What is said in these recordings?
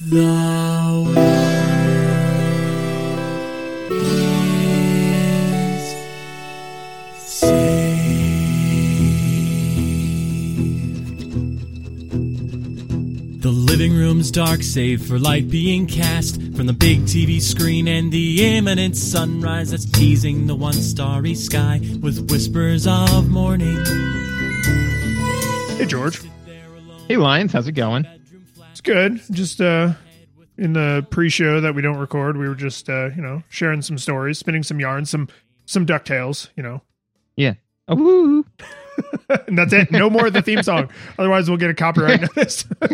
Is safe. The living room's dark, save for light being cast from the big TV screen and the imminent sunrise that's teasing the one starry sky with whispers of morning. Hey, George. Hey, Lions, how's it going? It's good. Just uh, in the pre-show that we don't record, we were just uh, you know sharing some stories, spinning some yarns, some some Ducktales. You know, Yeah. Oh, woo. and that's it. No more of the theme song. Otherwise, we'll get a copyright notice.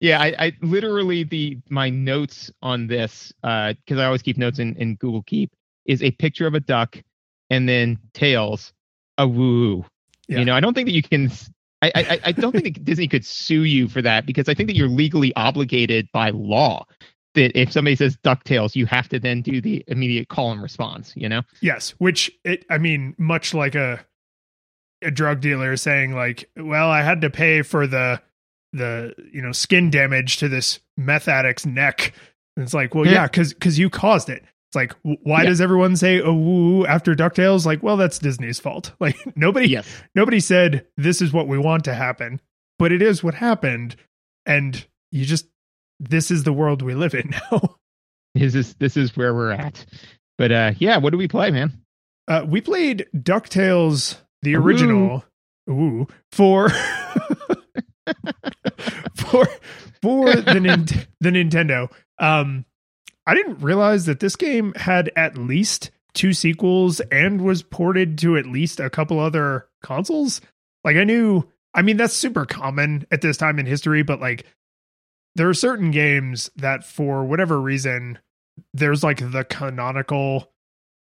yeah, I, I literally the my notes on this uh, because I always keep notes in, in Google Keep is a picture of a duck and then tails a woo. Yeah. You know, I don't think that you can. I, I I don't think that Disney could sue you for that because I think that you're legally obligated by law that if somebody says Ducktales, you have to then do the immediate call and response. You know. yes, which it. I mean, much like a a drug dealer saying like, "Well, I had to pay for the the you know skin damage to this meth addict's neck." And it's like, well, Yeah. yeah, because because you caused it. It's like, why Yeah. does everyone say "oh woo" after Ducktales? Like, well, that's Disney's fault. Like nobody Yes. nobody said this is what we want to happen, but it is what happened, and you just this is the world we live in now. This is this is where we're at. But uh yeah, what do we play, man? Uh, we played Ducktales, the Ooh. original, ooh, for for for the Nin- the Nintendo. Um, I didn't realize that this game had at least two sequels and was ported to at least a couple other consoles. Like I knew, I mean that's super common at this time in history, but like there are certain games that for whatever reason there's like the canonical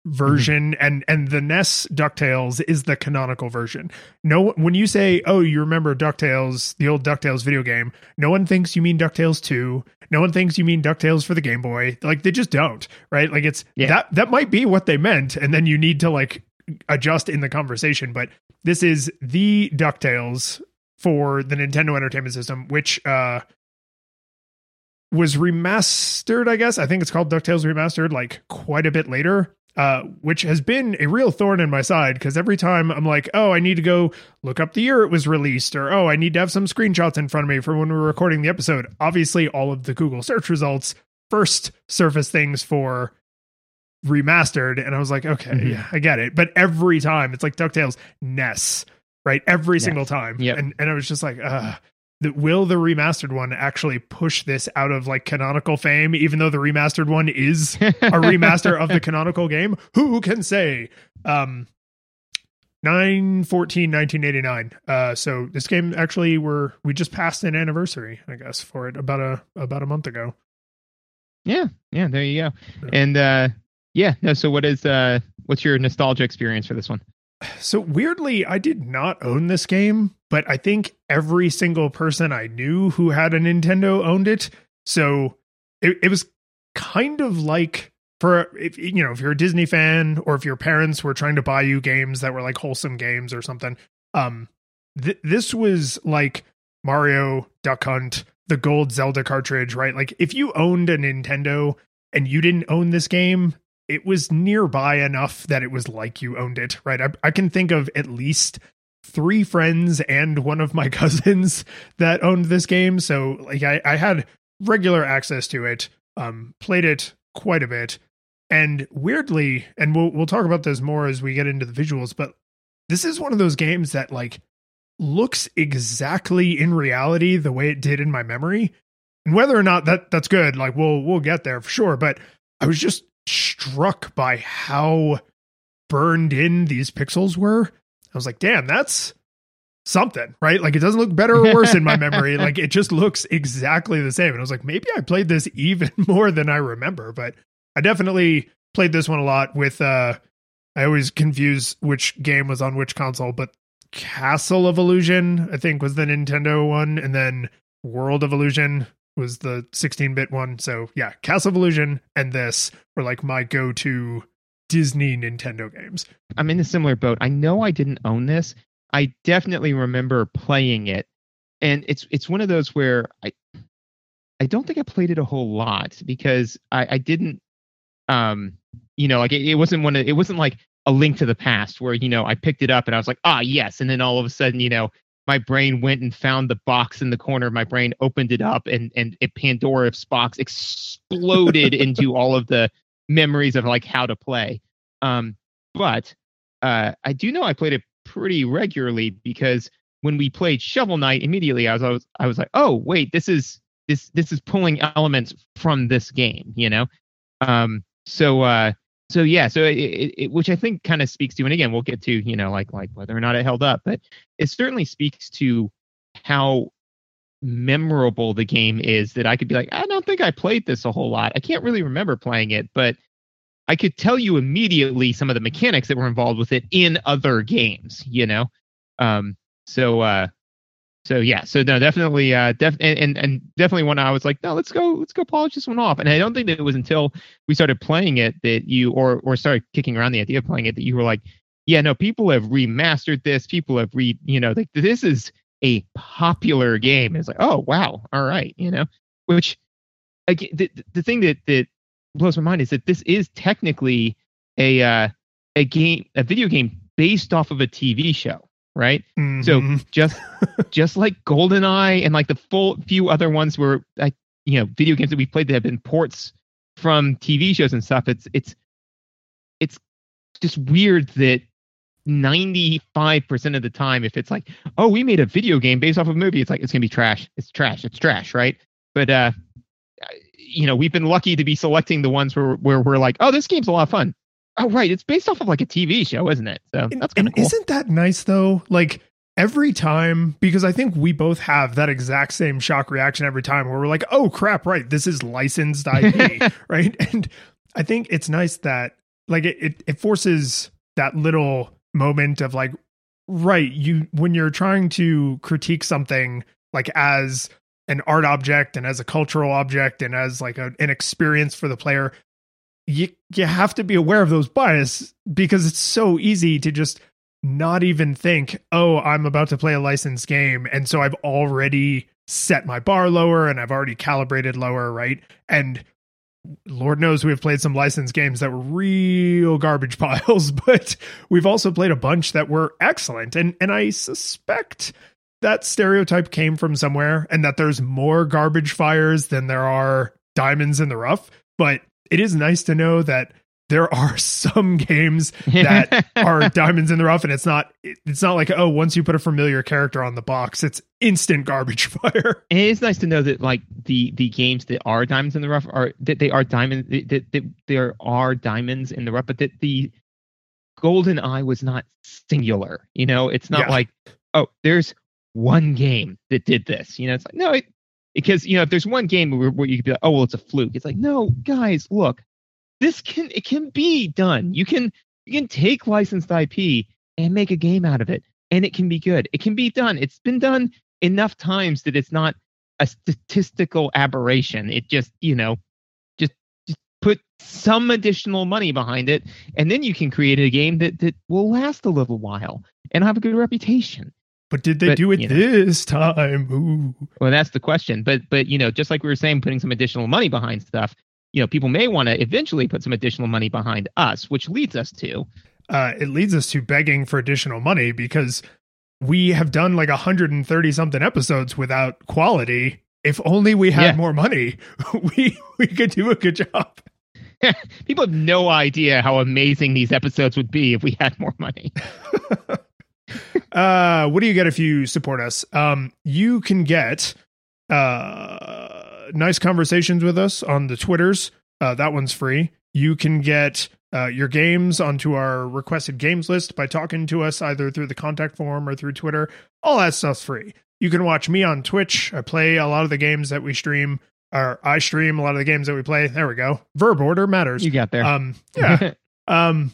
version and and the NES DuckTales is the canonical version. No when you say, "Oh, you remember DuckTales, the old DuckTales video game," no one thinks you mean DuckTales 2. No one thinks you mean DuckTales for the Game Boy. Like they just don't, right? Like it's Yeah. that that might be what they meant and then you need to like adjust in the conversation, but this is the DuckTales for the Nintendo Entertainment System which uh was remastered, I guess. I think it's called DuckTales Remastered, like quite a bit later, uh, which has been a real thorn in my side because every time I'm like, oh, I need to go look up the year it was released, or oh, I need to have some screenshots in front of me for when we're recording the episode. Obviously, all of the Google search results first surface things for remastered, and I was like, okay, Mhm. yeah, I get it. But every time it's like DuckTales NES, right? Every single time. Yep. And and I was just like, uh the, will the remastered one actually push this out of like canonical fame, even though the remastered one is a remaster of the canonical game? Who can say? Um, 9 14 1989 uh so this game actually we're we just passed an anniversary i guess for it about a about a month ago Yeah, yeah, there you go. And uh yeah, no, so what is uh what's your nostalgia experience for this one? So weirdly, I did not own this game, but I think every single person I knew who had a Nintendo owned it. So it, it was kind of like for if you know if you're a Disney fan or if your parents were trying to buy you games that were like wholesome games or something. Um, th- this was like Mario Duck Hunt, the gold Zelda cartridge, right? Like if you owned a Nintendo and you didn't own this game, it was nearby enough that it was like you owned it, right? I, I can think of at least three friends and one of my cousins that owned this game. So like I, I had regular access to it, um, played it quite a bit. And weirdly, and we'll we'll talk about this more as we get into the visuals, but this is one of those games that like looks exactly in reality the way it did in my memory. And whether or not that that's good, like we'll we'll get there for sure. But I was just struck by how burned in these pixels were. I was like, damn, that's something, right? Like it doesn't look better or worse in my memory. Like it just looks exactly the same. And I was like, maybe I played this even more than I remember, but I definitely played this one a lot with uh I always confuse which game was on which console, but Castle of Illusion, I think, was the Nintendo one, and then World of Illusion was the 16-bit one. So yeah, Castle of Illusion and this were like my go-to Disney Nintendo games. I'm in a similar boat. I know I didn't own this. I definitely remember playing it and it's it's one of those where I I don't think I played it a whole lot because I, I didn't um you know like it, it wasn't one of it wasn't like a link to the past where you know I picked it up and I was like ah yes and then all of a sudden you know my brain went and found the box in the corner. Of my brain opened it up and and a Pandora's box exploded into all of the memories of like how to play. Um but uh I do know I played it pretty regularly because when we played Shovel Knight immediately I was I was I was like oh wait this is this this is pulling elements from this game you know? Um so uh so yeah so it, it, it which i think kind of speaks to and again we'll get to you know like like whether or not it held up but it certainly speaks to how memorable the game is that i could be like i don't think i played this a whole lot. I can't really remember playing it but i could tell you immediately some of the mechanics that were involved with it in other games you know? Um so uh so yeah, so no, definitely, uh, def- and, and and definitely when I was like, no, let's go, let's go polish this one off. And I don't think that it was until we started playing it that you, or or started kicking around the idea of playing it, that you were like, yeah, no, people have remastered this, people have re, you know, like this is a popular game. It's like, oh wow, all right, you know, which again, the the thing that that blows my mind is that this is technically a uh, a game, a video game based off of a TV show right? Mm-hmm. So just just like GoldenEye and like the full few other ones where I you know video games that we played that have been ports from TV shows and stuff. It's it's it's just weird that 95% of the time if it's like oh we made a video game based off of a movie it's like it's gonna be trash it's trash it's trash right but uh you know we've been lucky to be selecting the ones where where we're like oh this game's a lot of fun Oh, right. It's based off of like a TV show, isn't it? So that's kind of cool. Isn't that nice though? Like every time, because I think we both have that exact same shock reaction every time where we're like, oh crap, right. This is licensed IP, right? And I think it's nice that like it, it, it forces that little moment of like, right, you when you're trying to critique something like as an art object and as a cultural object and as like a, an experience for the player you you have to be aware of those bias because it's so easy to just not even think, "Oh, I'm about to play a licensed game." And so I've already set my bar lower and I've already calibrated lower, right? And Lord knows we've played some licensed games that were real garbage piles, but we've also played a bunch that were excellent. And and I suspect that stereotype came from somewhere and that there's more garbage fires than there are diamonds in the rough. But it is nice to know that there are some games that are diamonds in the rough and it's not it's not like oh once you put a familiar character on the box it's instant garbage fire. And it's nice to know that like the the games that are diamonds in the rough are that they are diamonds that, that there are diamonds in the rough but that the golden eye was not singular you know? It's not yeah. like oh there's one game that did this you know? It's like no it, because you know if there's one game where, where you could be like, oh well, it's a fluke. It's like, no, guys, look, this can it can be done. You can you can take licensed IP and make a game out of it, and it can be good. It can be done. It's been done enough times that it's not a statistical aberration. It just you know just just put some additional money behind it, and then you can create a game that that will last a little while and have a good reputation. But did they but, do it you know, this time? Ooh. Well, that's the question. But but you know, just like we were saying, putting some additional money behind stuff, you know, people may want to eventually put some additional money behind us, which leads us to. Uh, it leads us to begging for additional money because we have done like 130 something episodes without quality. If only we had yeah. more money, we we could do a good job. people have no idea how amazing these episodes would be if we had more money. Uh, what do you get if you support us? Um, you can get uh, nice conversations with us on the Twitters. Uh, that one's free. You can get uh, your games onto our requested games list by talking to us either through the contact form or through Twitter. All that stuff's free. You can watch me on Twitch. I play a lot of the games that we stream, or I stream a lot of the games that we play. There we go. Verb order matters. You got there. Um, yeah. um,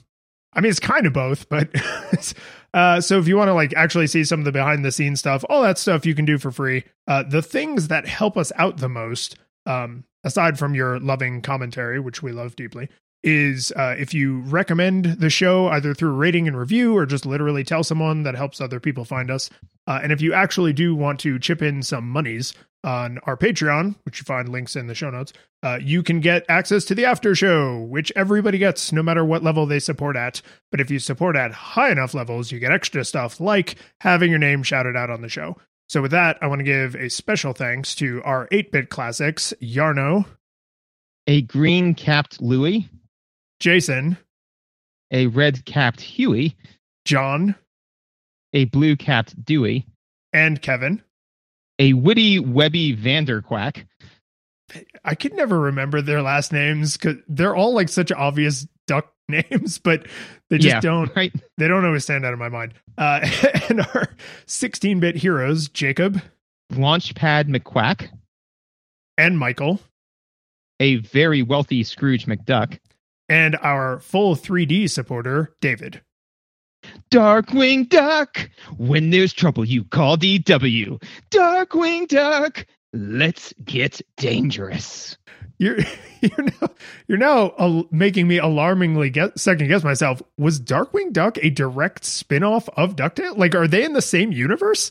I mean, it's kind of both, but uh, so if you want to like actually see some of the behind the scenes stuff, all that stuff you can do for free. Uh, the things that help us out the most, um, aside from your loving commentary, which we love deeply, is uh, if you recommend the show either through rating and review or just literally tell someone that helps other people find us. Uh, and if you actually do want to chip in some monies on our Patreon, which you find links in the show notes, uh, you can get access to the after show, which everybody gets no matter what level they support at. But if you support at high enough levels, you get extra stuff like having your name shouted out on the show. So, with that, I want to give a special thanks to our 8 bit classics, Yarno, A green capped Louie, Jason, a red capped Huey, John, a blue capped Dewey, and Kevin. A witty Webby Vanderquack, I could never remember their last names because they're all like such obvious duck names, but they just Yeah. don't right? they don't always stand out in my mind. Uh, and our 16 bit heroes, Jacob Launchpad McQuack, and Michael, a very wealthy Scrooge McDuck, and our full 3D supporter, David. Darkwing Duck. When there's trouble, you call DW. Darkwing Duck. Let's get dangerous. You're you're now you're now uh, making me alarmingly get, second guess myself. Was Darkwing Duck a direct spin-off of DuckTales? Like, are they in the same universe?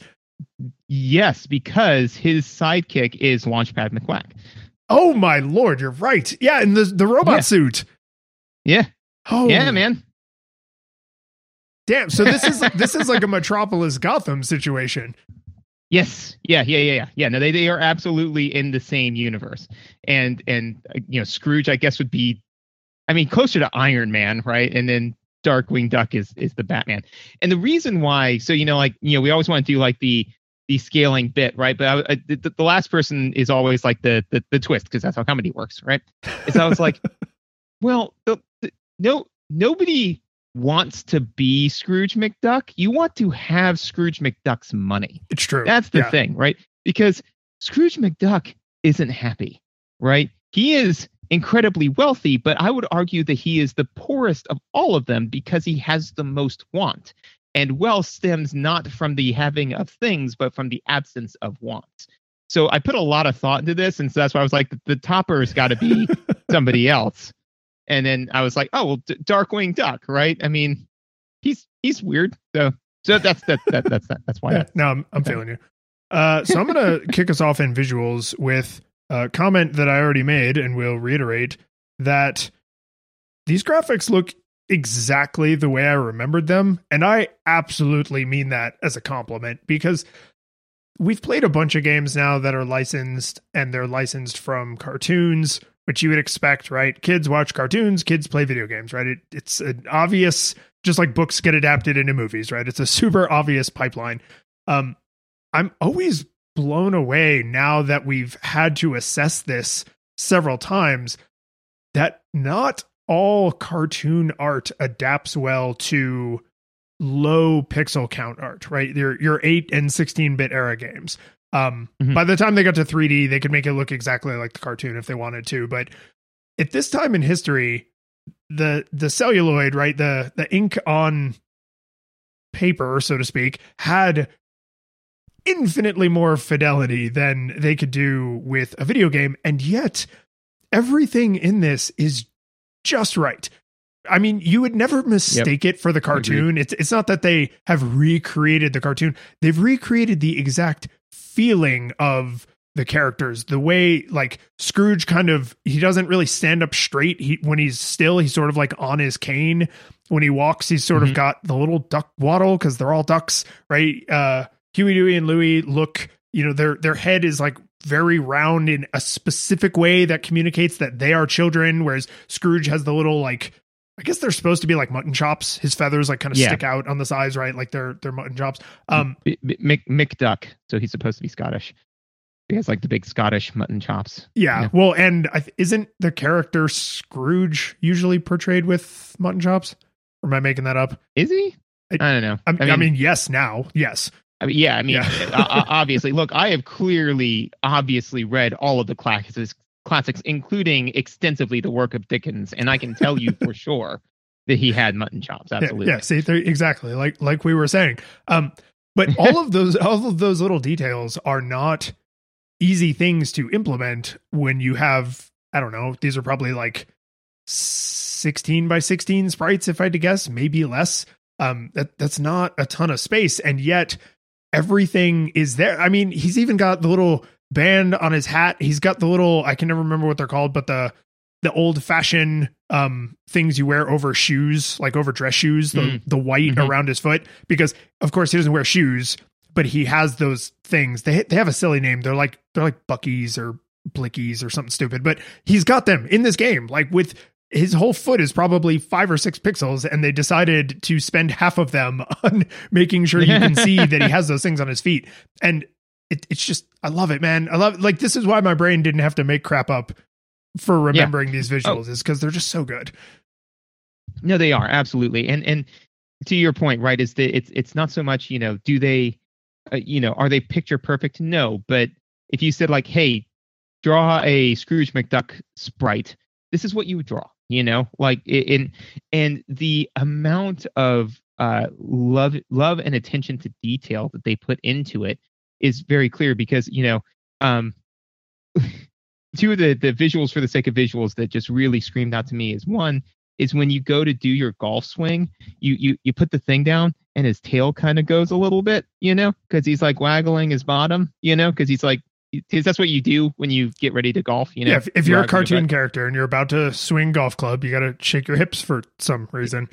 Yes, because his sidekick is Launchpad McQuack. Oh my lord, you're right. Yeah, in the the robot Yeah. suit. Yeah, Oh yeah, man. Damn. So this is this is like a Metropolis Gotham situation. Yes, yeah, yeah, yeah, yeah. Yeah, no, they they are absolutely in the same universe, and and uh, you know Scrooge, I guess, would be, I mean, closer to Iron Man, right? And then Darkwing Duck is is the Batman. And the reason why, so you know, like you know, we always want to do like the the scaling bit, right? But I, I, the, the last person is always like the the, the twist because that's how comedy works, right? And so I was like, well, the, the, no, nobody wants to be Scrooge McDuck. You want to have Scrooge McDuck's money. It's true. That's the Yeah. thing, right? Because Scrooge McDuck isn't happy, right? He is incredibly wealthy, but I would argue that he is the poorest of all of them because he has the most want. And wealth stems not from the having of things, but from the absence of wants. So I put a lot of thought into this, and so that's why I was like, the, the topper's got to be somebody else. And then I was like, oh well, D- Darkwing Duck, right? I mean, he's he's weird, so so that's that, that that's that, that's why. Yeah, no, I'm, I'm Okay. feeling you. Uh, so I'm going to kick us off in visuals with a comment that I already made and we'll reiterate that these graphics look exactly the way I remembered them. And I absolutely mean that as a compliment because we've played a bunch of games now that are licensed and they're licensed from cartoons, which you would expect, right? Kids watch cartoons, kids play video games, right? It, it's an obvious, just like books get adapted into movies, right? It's a super obvious pipeline. Um, I'm always blown away now that we've had to assess this several times that not all cartoon art adapts well to low pixel count art, right? Your your 8 and 16 bit era games. Um Mhm. by the time they got to 3D, they could make it look exactly like the cartoon if they wanted to, but at this time in history, the the celluloid, right, the the ink on paper, so to speak, had infinitely more fidelity than they could do with a video game and yet everything in this is just right. I mean you would never mistake it for the cartoon. It's it's not that they have recreated the cartoon. They've recreated the exact feeling of the characters the way like scrooge kind of he doesn't really stand up straight. He when he's still he's sort of like on his cane. When he walks he's sort of Mhm. got the little duck waddle because they're all ducks right? Uh huey dewey and louie look you know their their head is like very round in a specific way that communicates that they are children whereas scrooge has the little like i guess they're supposed to be like mutton chops his feathers like kind of Yeah. stick out on the sides right like they're they're mutton chops um B- B- Mick, Mick Duck, so he's supposed to be Scottish. He has like the big Scottish mutton chops. yeah, Yeah. well and I, th- isn't the character scrooge usually portrayed with mutton chops or am i making that up Is he? I- I, don't know. I, I mean, yes now yes I mean, yeah, I mean, Yeah. obviously. Look, I have clearly, obviously read all of the classics, classics, including extensively the work of Dickens, and I can tell you for sure that he had mutton chops. Absolutely. Yeah, yeah see, exactly. Like like we were saying. Um, but all of those all of those little details are not easy things to implement when you have I don't know. These are probably like 16 by 16 sprites, if I had to guess, maybe less. Um, that that's not a ton of space, and yet everything is there. I mean, he's even got the little band on his hat. He's got the little I can never remember what they're called, but the the old fashioned um things you wear over shoes, like over dress shoes, the Mm. the white Mhm. around his foot, because of course he doesn't wear shoes, but he has those things. They they have a silly name. They're like they're like Buckies or Blickies or something stupid, but he's got them in this game. Like with his whole foot is probably five or six pixels, and they decided to spend half of them on making sure you can see that he has those things on his feet. And it, it's just, I love it, man. I love like this is why my brain didn't have to make crap up for remembering these visuals, is because they're just so good. No, they are absolutely, and and to your point, right? Is that it's it's not so much you know do they, uh, you know, are they picture perfect? No, but if you said like, hey, draw a Scrooge McDuck sprite, this is what you would draw. You know, like in and the amount of uh love love and attention to detail that they put into it is very clear because you know um two of the the visuals for the sake of visuals that just really screamed out to me is one is when you go to do your golf swing, you you you put the thing down and his tail kind of goes a little bit, you know, because he's like waggling his bottom, you know, because he's like, because that's what you do when you get ready to golf, you know. yeah, if, if you're a cartoon character and you're about to swing golf club, you got to shake your hips for some reason.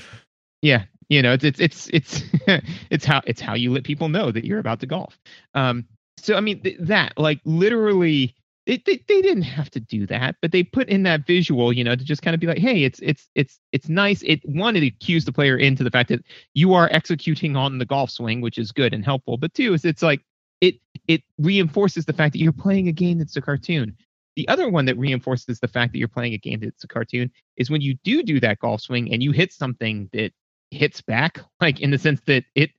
yeah, you know, it's it's it's it's it's how it's how you let people know that you're about to golf. Um, so I mean th- that like literally. They, they, they didn't have to do that, but they put in that visual, you know, to just kind of be like, hey, it's it's it's it's nice. It one, it cues the player into the fact that you are executing on the golf swing, which is good and helpful. But two is it's like it it reinforces the fact that you're playing a game that's a cartoon. The other one that reinforces the fact that you're playing a game that's a cartoon is when you do do that golf swing and you hit something that hits back, like in the sense that it,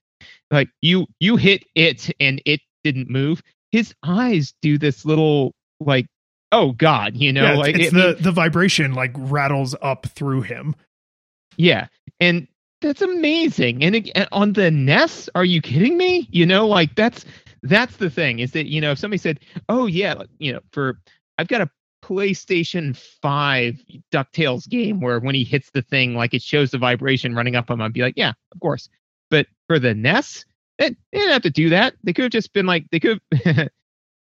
like you you hit it and it didn't move. His eyes do this little like, oh god, you know, yeah, like it's I mean, the the vibration like rattles up through him. Yeah, and that's amazing. And, and on the NES, are you kidding me? You know, like that's that's the thing is that you know if somebody said, "Oh yeah, you know, for I've got a PlayStation Five Ducktales game where when he hits the thing, like it shows the vibration running up on him," I'd be like, "Yeah, of course." But for the NES, they, didn't have to do that. They could have just been like, they could.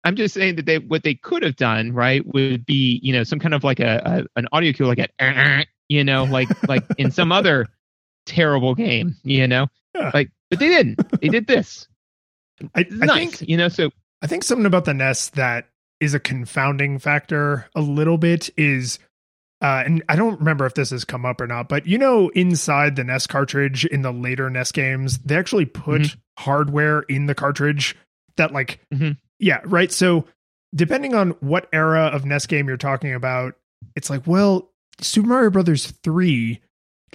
I'm just saying that they what they could have done right would be you know some kind of like a, a an audio cue like a you know like like in some other terrible game you know Yeah. like but they didn't they did this I, I nice think you know so I think something about the NES that is a confounding factor a little bit is uh and I don't remember if this has come up or not, but you know inside the NES cartridge in the later NES games, they actually put hardware in the cartridge that like Mhm. yeah, right. So depending on what era of NES game you're talking about, it's like, well, Super Mario Brothers 3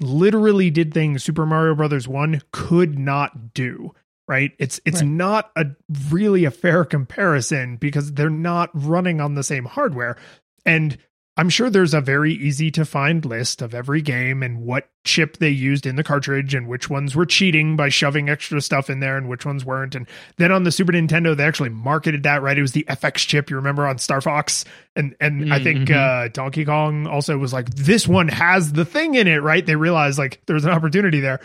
literally did things Super Mario Brothers 1 could not do right? It's it's Right. not a really a fair comparison because they're not running on the same hardware. And i'm sure there's a very easy to find list of every game and what chip they used in the cartridge and which ones were cheating by shoving extra stuff in there and which ones weren't. And then on the super nintendo they actually marketed that right? It was the fx chip you remember on star fox? And and i think uh donkey kong also was like this one has the thing in it right? They realized like there's an opportunity there.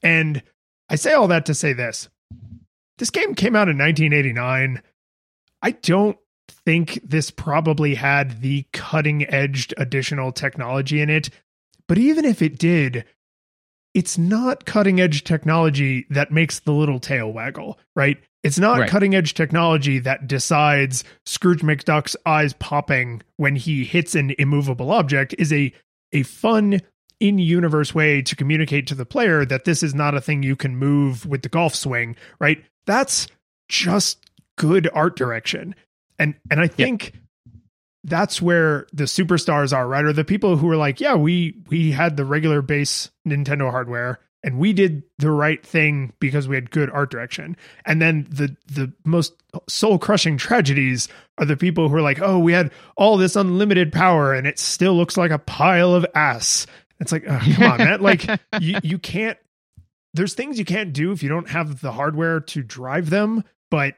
And I say all that to say this. This game came out in 1989. I don't think this probably had the cutting edged additional technology in it. But even if it did, it's not cutting edge technology that makes the little tail waggle, right? It's not Right. cutting edge technology that decides Scrooge McDuck's eyes popping when he hits an immovable object is a a fun in universe way to communicate to the player that this is not a thing you can move with the golf swing, right? That's just good art direction. And and I think that's where the superstars are, right? Or the people who are like, yeah, we we had the regular base Nintendo hardware and we did the right thing because we had good art direction. And then the the most soul crushing tragedies are the people who are like, oh, we had all this unlimited power and it still looks like a pile of ass. It's like, oh, come on, man. Like you you can't. There's things you can't do if you don't have the hardware to drive them, but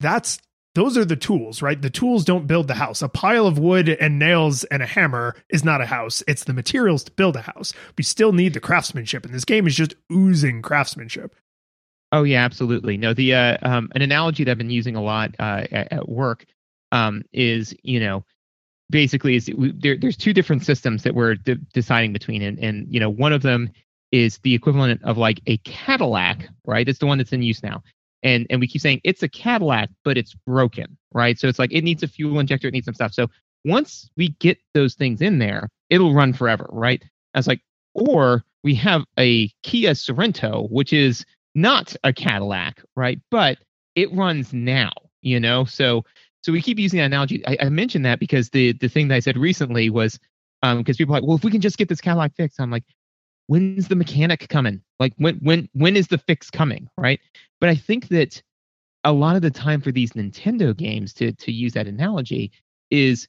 that's those are the tools, right? The tools don't build the house. A pile of wood and nails and a hammer is not a house. It's the materials to build a house. We still need the craftsmanship, and this game is just oozing craftsmanship. Oh yeah, absolutely. No, the uh, um, an analogy that I've been using a lot uh, at, at work um, is you know basically is there, there's two different systems that we're de- deciding between, and and you know one of them is the equivalent of like a Cadillac, right? It's the one that's in use now, and and we keep saying it's a Cadillac, but it's broken, right? So it's like it needs a fuel injector, it needs some stuff. So once we get those things in there, it'll run forever, right? I was like, or we have a Kia Sorento, which is not a Cadillac, right? But it runs now, you know. So so we keep using that analogy. I, I mentioned that because the the thing that I said recently was um because people are like, well, if we can just get this Cadillac fixed, I'm like, when's the mechanic coming? Like when when when is the fix coming, right? But I think that a lot of the time for these Nintendo games, to to use that analogy, is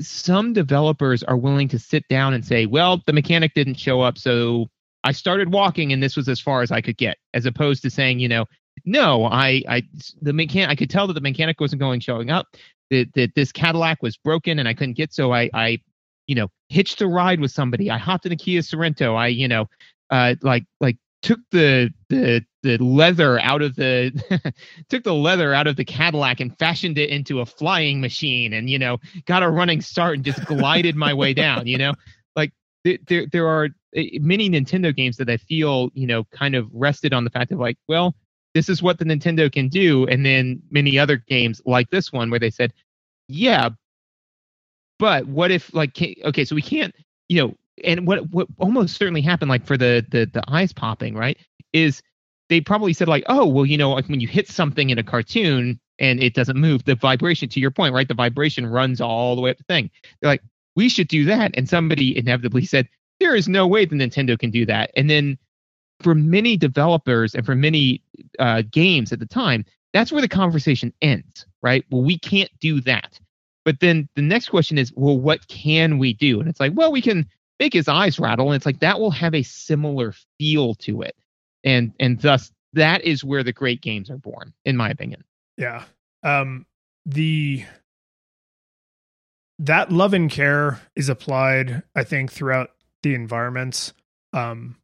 some developers are willing to sit down and say, well, the mechanic didn't show up, so I started walking and this was as far as I could get, as opposed to saying, you know, no, I, I, the mechanic, I could tell that the mechanic wasn't going showing up. That that this Cadillac was broken and I couldn't get, so I, I, you know, hitched a ride with somebody. I hopped in a Kia Sorento. I, you know, uh, like like took the the the leather out of the took the leather out of the Cadillac and fashioned it into a flying machine and you know got a running start and just glided my way down you know like there there are eh, many Nintendo games that I feel you know kind of rested on the fact of like well this is what the Nintendo can do and then many other games like this one where they said yeah but what if like okay so we can't you know and what what almost certainly happened like for the the the eyes popping right is they probably said like oh well you know like when you hit something in a cartoon and it doesn't move the vibration to your point right the vibration runs all the way up the thing. They're like we should do that and somebody inevitably said there is no way the nintendo can do that and then for many developers and for many uh, games at the time that's where the conversation ends right? Well we can't do that. But then the next question is well what can we do? And it's like well we can make his eyes rattle and it's like that will have a similar feel to it. And and thus that is where the great games are born in my opinion. Yeah. Um the that love and care is applied i think throughout the environments. Um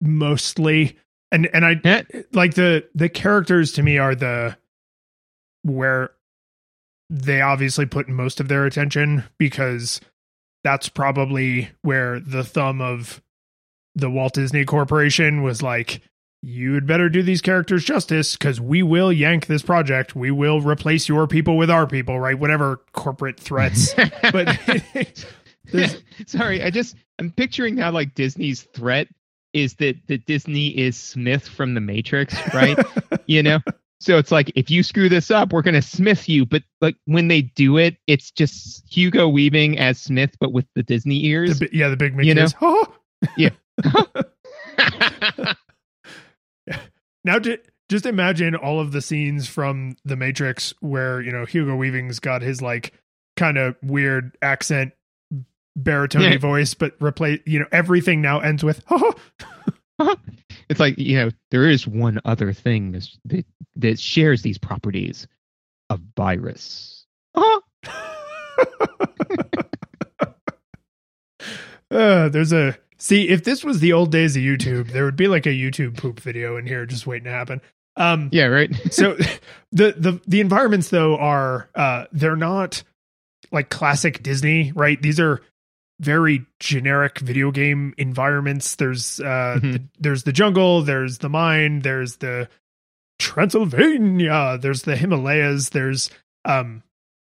mostly and and i yeah. like the the characters to me are the where they obviously put most of their attention because that's probably where the thumb of the Walt Disney Corporation was like, you'd better do these characters justice because we will yank this project. We will replace your people with our people, right? Whatever corporate threats. but sorry, I just I'm picturing how like Disney's threat is that that Disney is Smith from the Matrix, right? you know, so it's like if you screw this up, we're gonna Smith you. But like when they do it, it's just Hugo Weaving as Smith, but with the Disney ears. The, yeah, the big Mickey you know? Oh! yeah. now, just imagine all of the scenes from The Matrix where you know Hugo Weaving's got his like kind of weird accent, baritone yeah. voice, but replace you know everything now ends with. it's like you know there is one other thing that that shares these properties a virus uh-huh. uh, there's a see if this was the old days of youtube there would be like a youtube poop video in here just waiting to happen um yeah right so the the the environments though are uh they're not like classic disney right these are very generic video game environments. There's uh mm-hmm. the, there's the jungle, there's the mine, there's the Transylvania, there's the Himalayas, there's um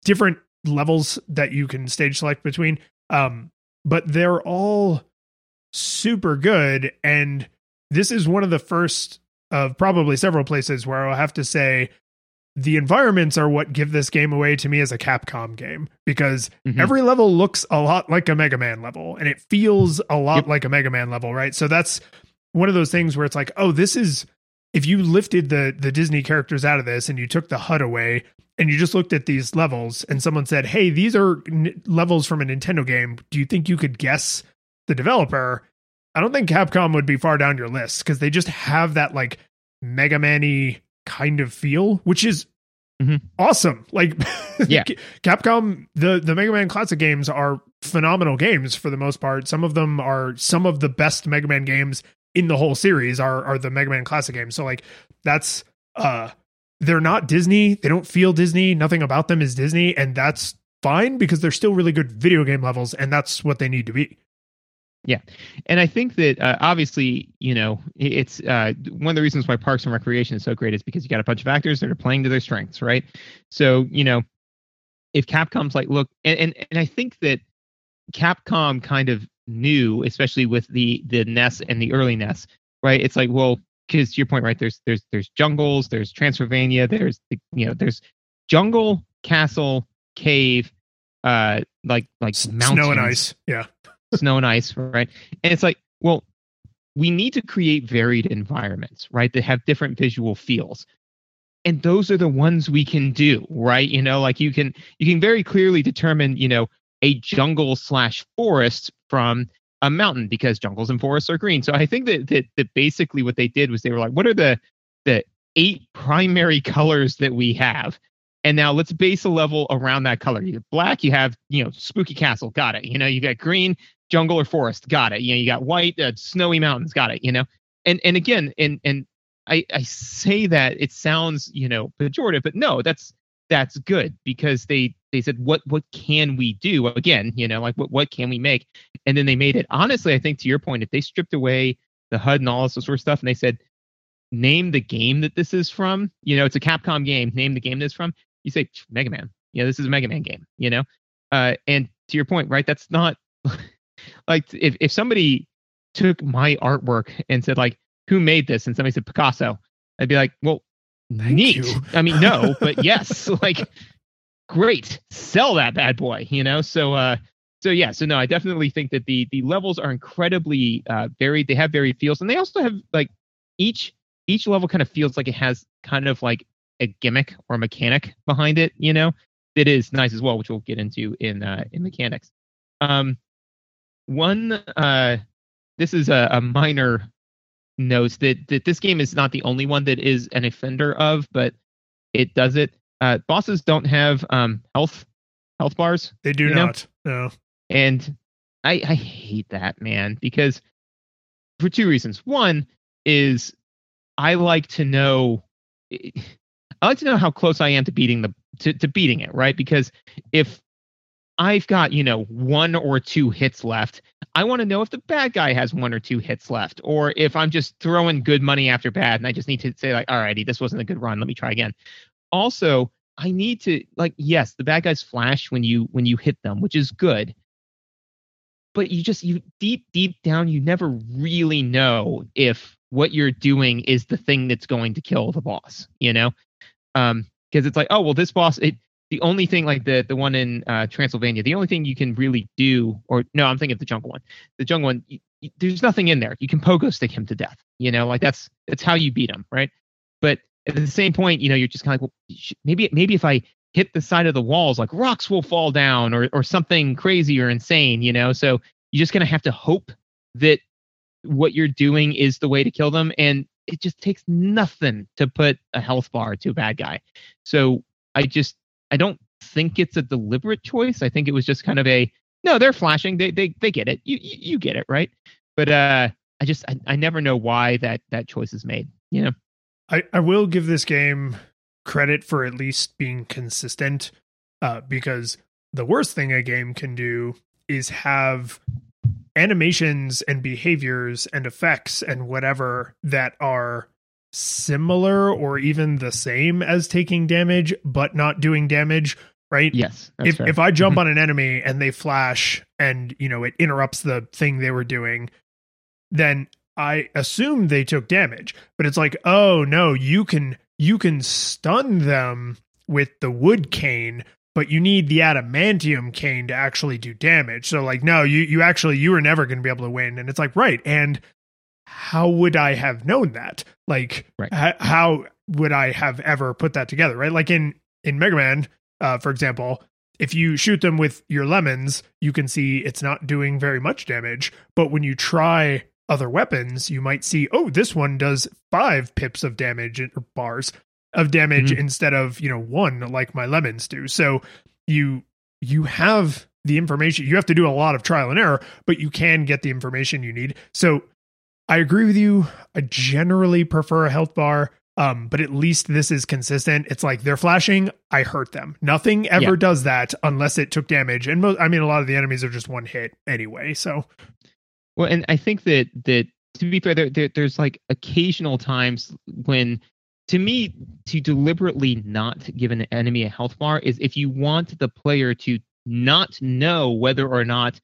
different levels that you can stage select between. Um but they're all super good and this is one of the first of probably several places where I'll have to say the environments are what give this game away to me as a Capcom game because mm-hmm. every level looks a lot like a Mega Man level and it feels a lot yep. like a Mega Man level, right? So that's one of those things where it's like, oh, this is if you lifted the the Disney characters out of this and you took the HUD away and you just looked at these levels and someone said, "Hey, these are n- levels from a Nintendo game. Do you think you could guess the developer?" I don't think Capcom would be far down your list because they just have that like Mega Man-y kind of feel, which is Mhm. awesome. Like Yeah. Capcom the the Mega Man classic games are phenomenal games for the most part. Some of them are some of the best Mega Man games in the whole series are are the Mega Man classic games. So like that's uh they're not Disney. They don't feel Disney. Nothing about them is Disney and that's fine because they're still really good video game levels and that's what they need to be. And I think that uh, obviously, you know, it's uh, one of the reasons why Parks and Recreation is so great is because you got a bunch of actors that are playing to their strengths, right? So, you know, if Capcom's like, look, and and, and I think that Capcom kind of knew, especially with the the NES and the early NES, right? It's like, well, because to your point, right? There's there's there's jungles, there's Transylvania, there's the, you know, there's jungle, castle, cave, uh, like like mountains, Snow and ice. Yeah. Snow and ice, right? And it's like, well, we need to create varied environments, right? That have different visual feels. And those are the ones we can do, right? You know, like you can you can very clearly determine, you know, a jungle slash forest from a mountain because jungles and forests are green. So I think that that, that basically what they did was they were like, what are the the eight primary colors that we have? And now let's base a level around that color. You have black, you have, you know, spooky castle, got it. You know, you got green, jungle or forest, got it. You know, you got white, uh, snowy mountains, got it. You know, and and again, and and I I say that it sounds you know pejorative, but no, that's that's good because they they said what what can we do again, you know, like what what can we make, and then they made it. Honestly, I think to your point, if they stripped away the HUD and all this sort of stuff, and they said name the game that this is from, you know, it's a Capcom game, name the game that's from, you say Mega Man. You know, this is a Mega Man game, you know? Uh, and to your point, right? That's not like if, if somebody took my artwork and said, like, who made this? And somebody said Picasso, I'd be like, well, Thank neat. I mean, no, but yes, like, great. Sell that bad boy, you know? So, uh, so yeah, so no, I definitely think that the the levels are incredibly uh, varied. They have varied feels, and they also have like each each level kind of feels like it has kind of like a gimmick or a mechanic behind it, you know, that is nice as well, which we'll get into in uh, in mechanics. Um, one, uh, this is a, a minor note that that this game is not the only one that is an offender of, but it does it. Uh, bosses don't have um, health health bars, They do You know? not. No. and I, I hate that man because for two reasons. One is I like to know I like to know how close I am to beating the to, to beating it, right? Because if I've got, you know, one or two hits left, I want to know if the bad guy has one or two hits left, or if I'm just throwing good money after bad and I just need to say, like, alrighty, this wasn't a good run. Let me try again. Also, I need to like, yes, the bad guys flash when you when you hit them, which is good but you just you deep deep down you never really know if what you're doing is the thing that's going to kill the boss you know um because it's like oh well this boss it the only thing like the the one in uh transylvania the only thing you can really do or no i'm thinking of the jungle one. The jungle one y y there's nothing in there. You can pogo stick him to death you know like that's that's how you beat him right? But at the same point you know you're just kind of like well maybe maybe if i hit the side of the walls like rocks will fall down or or something crazy or insane you know? So you're just to have to hope that what you're doing is the way to kill them. And it just takes nothing to put a health bar to a bad guy. So i just i don't think it's a deliberate choice. I think it was just kind of a no they're flashing. They they, they get it. You, you you get it right? But uh i just I, I never know why that that choice is made you know? I, I will give this game credit for at least being consistent uh, because the worst thing a game can do is have animations and behaviors and effects and whatever that are similar or even the same as taking damage but not doing damage right yes if fair. if I jump Mhm. on an enemy and they flash and you know it interrupts the thing they were doing, then I assume they took damage. But it's like, oh no, you can you can stun them with the wood cane, but you need the adamantium cane to actually do damage. So like, no, you you actually you were never going to be able to win. And it's like, right, and how would I have known that? Like, Right. h- how would I have ever put that together? Right, like in in Mega Man, uh, for example, if you shoot them with your lemons, you can see it's not doing very much damage. But when you try other weapons, you might see, oh, this one does five pips of damage or bars. Of damage Mhm. instead of you know one like my lemons do. So you you have the information. You have to do a lot of trial and error, but you can get the information you need. So I agree with you. I generally prefer a health bar. Um, but at least this is consistent. It's like they're flashing, I hurt them. Nothing ever Yeah. does that unless it took damage. And mo- I mean, a lot of the enemies are just one hit anyway. So Well, and I think that that to be fair, there, there there's like occasional times when, to me, to deliberately not give an enemy a health bar is if you want the player to not know whether or not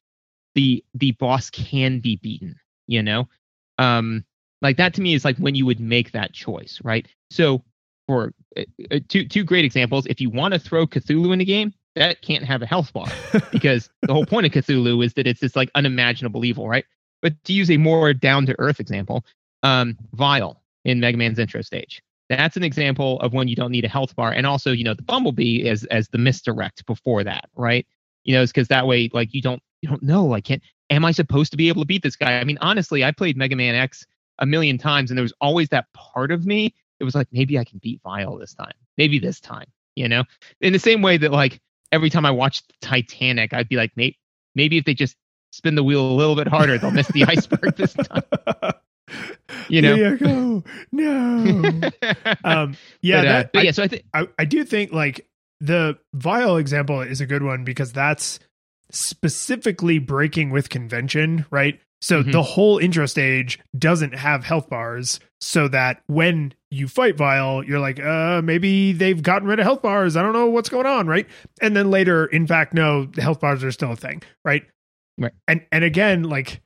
the the boss can be beaten. You know, um, like that to me is like when you would make that choice, right? So for uh, uh, two two great examples, if you want to throw Cthulhu in the game, that can't have a health bar because the whole point of Cthulhu is that it's this like unimaginable evil, right? But to use a more down to earth example, um, Vile in Mega Man's intro stage. That's an example of when you don't need a health bar, and also you know the Bumblebee as as the misdirect before that, right? You know, it's because that way like you don't you don't know like can am I supposed to be able to beat this guy? I mean, honestly, I played Mega Man X a million times, and there was always that part of me it was like maybe I can beat Vile this time, maybe this time, you know. In the same way that like every time I watched Titanic, I'd be like, maybe maybe if they just spin the wheel a little bit harder, they'll miss the iceberg this time. You know. Diego, no. um, yeah, but, uh, that, but I, yeah. So I think I, I do think like the Vile example is a good one because that's specifically breaking with convention, right? So Mhm. the whole intro stage doesn't have health bars, so that when you fight Vile, you're like, uh, maybe they've gotten rid of health bars. I don't know what's going on, right? And then later, in fact, no, the health bars are still a thing, right? Right. And and again, like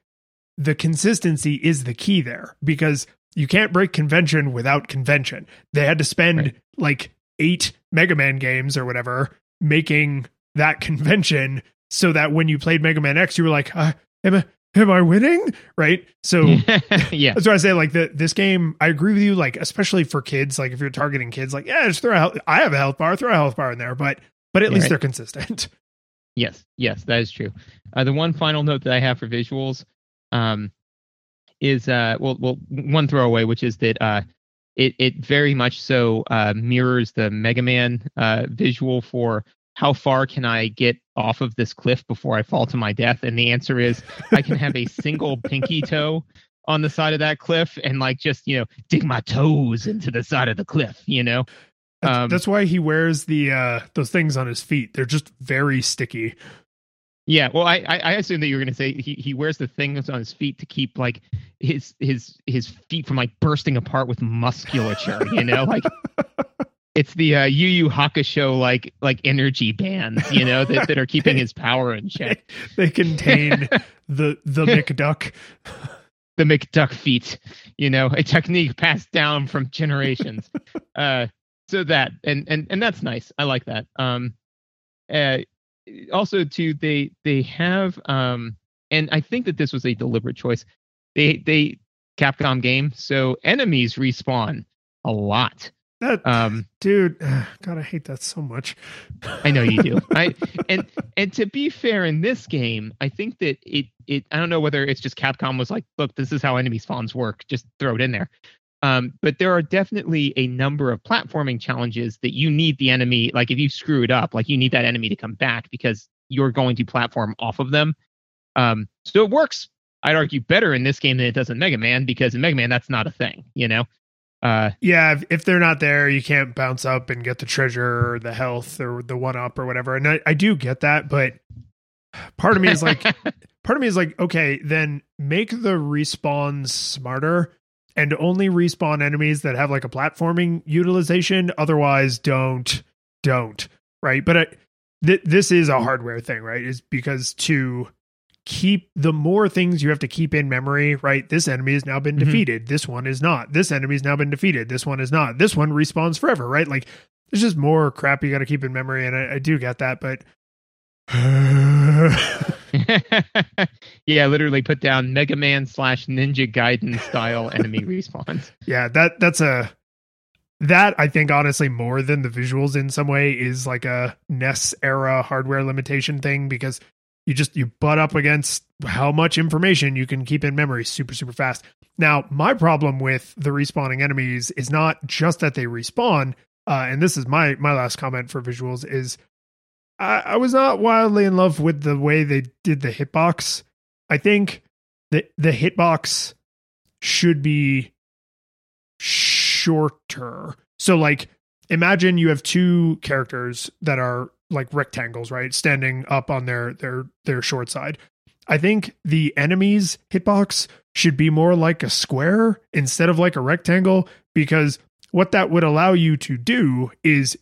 the consistency is the key there because you can't break convention without convention. They had to spend Right. like eight Mega Man games or whatever making that convention so that when you played Mega Man X, you were like, uh, am, I, am I winning? Right. So yeah, that's why I say like the this game. I agree with you. Like especially for kids, like if you're targeting kids, like yeah, just throw a health, I have a health bar, throw a health bar in there, but but at Yeah, least right. they're consistent. Yes, yes, that is true. Uh, the one final note that I have for visuals um, is uh, well, well, one throwaway, which is that uh, it it very much so uh, mirrors the Mega Man uh, visual for how far can I get off of this cliff before I fall to my death, and the answer is I can have a single pinky toe on the side of that cliff and like just you know dig my toes into the side of the cliff, you know. That's, Um, that's why he wears the uh those things on his feet. They're just very sticky. Yeah, well, I I assume that you were going to say he, he wears the things on his feet to keep like his his his feet from like bursting apart with musculature. You know, like it's the uh, Yu Yu Hakusho like like energy bands. You know that, that are keeping his power in check. they contain the the McDuck. The McDuck feet. You know, a technique passed down from generations. uh, so that and and and that's nice. I like that. Um, uh, also too they they have um and i think that this was a deliberate choice. They they capcom game so enemies respawn a lot. That um dude, God, I hate that so much. i know you do. I and and to be fair in this game i think that it it i don't know whether it's just capcom was like look this is how enemy spawns work. Just throw it in there um, but there are definitely a number of platforming challenges that you need the enemy like if you screw it up like you need that enemy to come back because you're going to platform off of them um, so it works i'd argue better in this game than it does in mega man because in mega man that's not a thing you know uh, Yeah, if, if they're not there, you can't bounce up and get the treasure or the health or the one up or whatever. And I, I do get that, but part of me is like part of me is like, okay, then make the respawns smarter and only respawn enemies that have like a platforming utilization. Otherwise, don't, don't, right? But I, th- this is a hardware thing, right? Is because to keep the more things you have to keep in memory, right? This enemy has now been Mhm. defeated. This one is not. This enemy's now been defeated. This one is not. This one respawns forever, right? Like there's just more crap you got to keep in memory, and I, I do get that, but yeah literally put down mega man slash ninja gaiden style enemy respawns yeah, that that's a that I think honestly more than the visuals in some way is like a NES era hardware limitation thing because you just you butt up against how much information you can keep in memory super super fast. Now, my problem with the respawning enemies is not just that they respawn, uh, and this is my my last comment for visuals is I, I was not wildly in love with the way they did the hitbox. I think the the hitbox should be shorter. So like imagine you have two characters that are like rectangles, right? Standing up on their their their short side. I think the enemy's hitbox should be more like a square instead of like a rectangle because what that would allow you to do is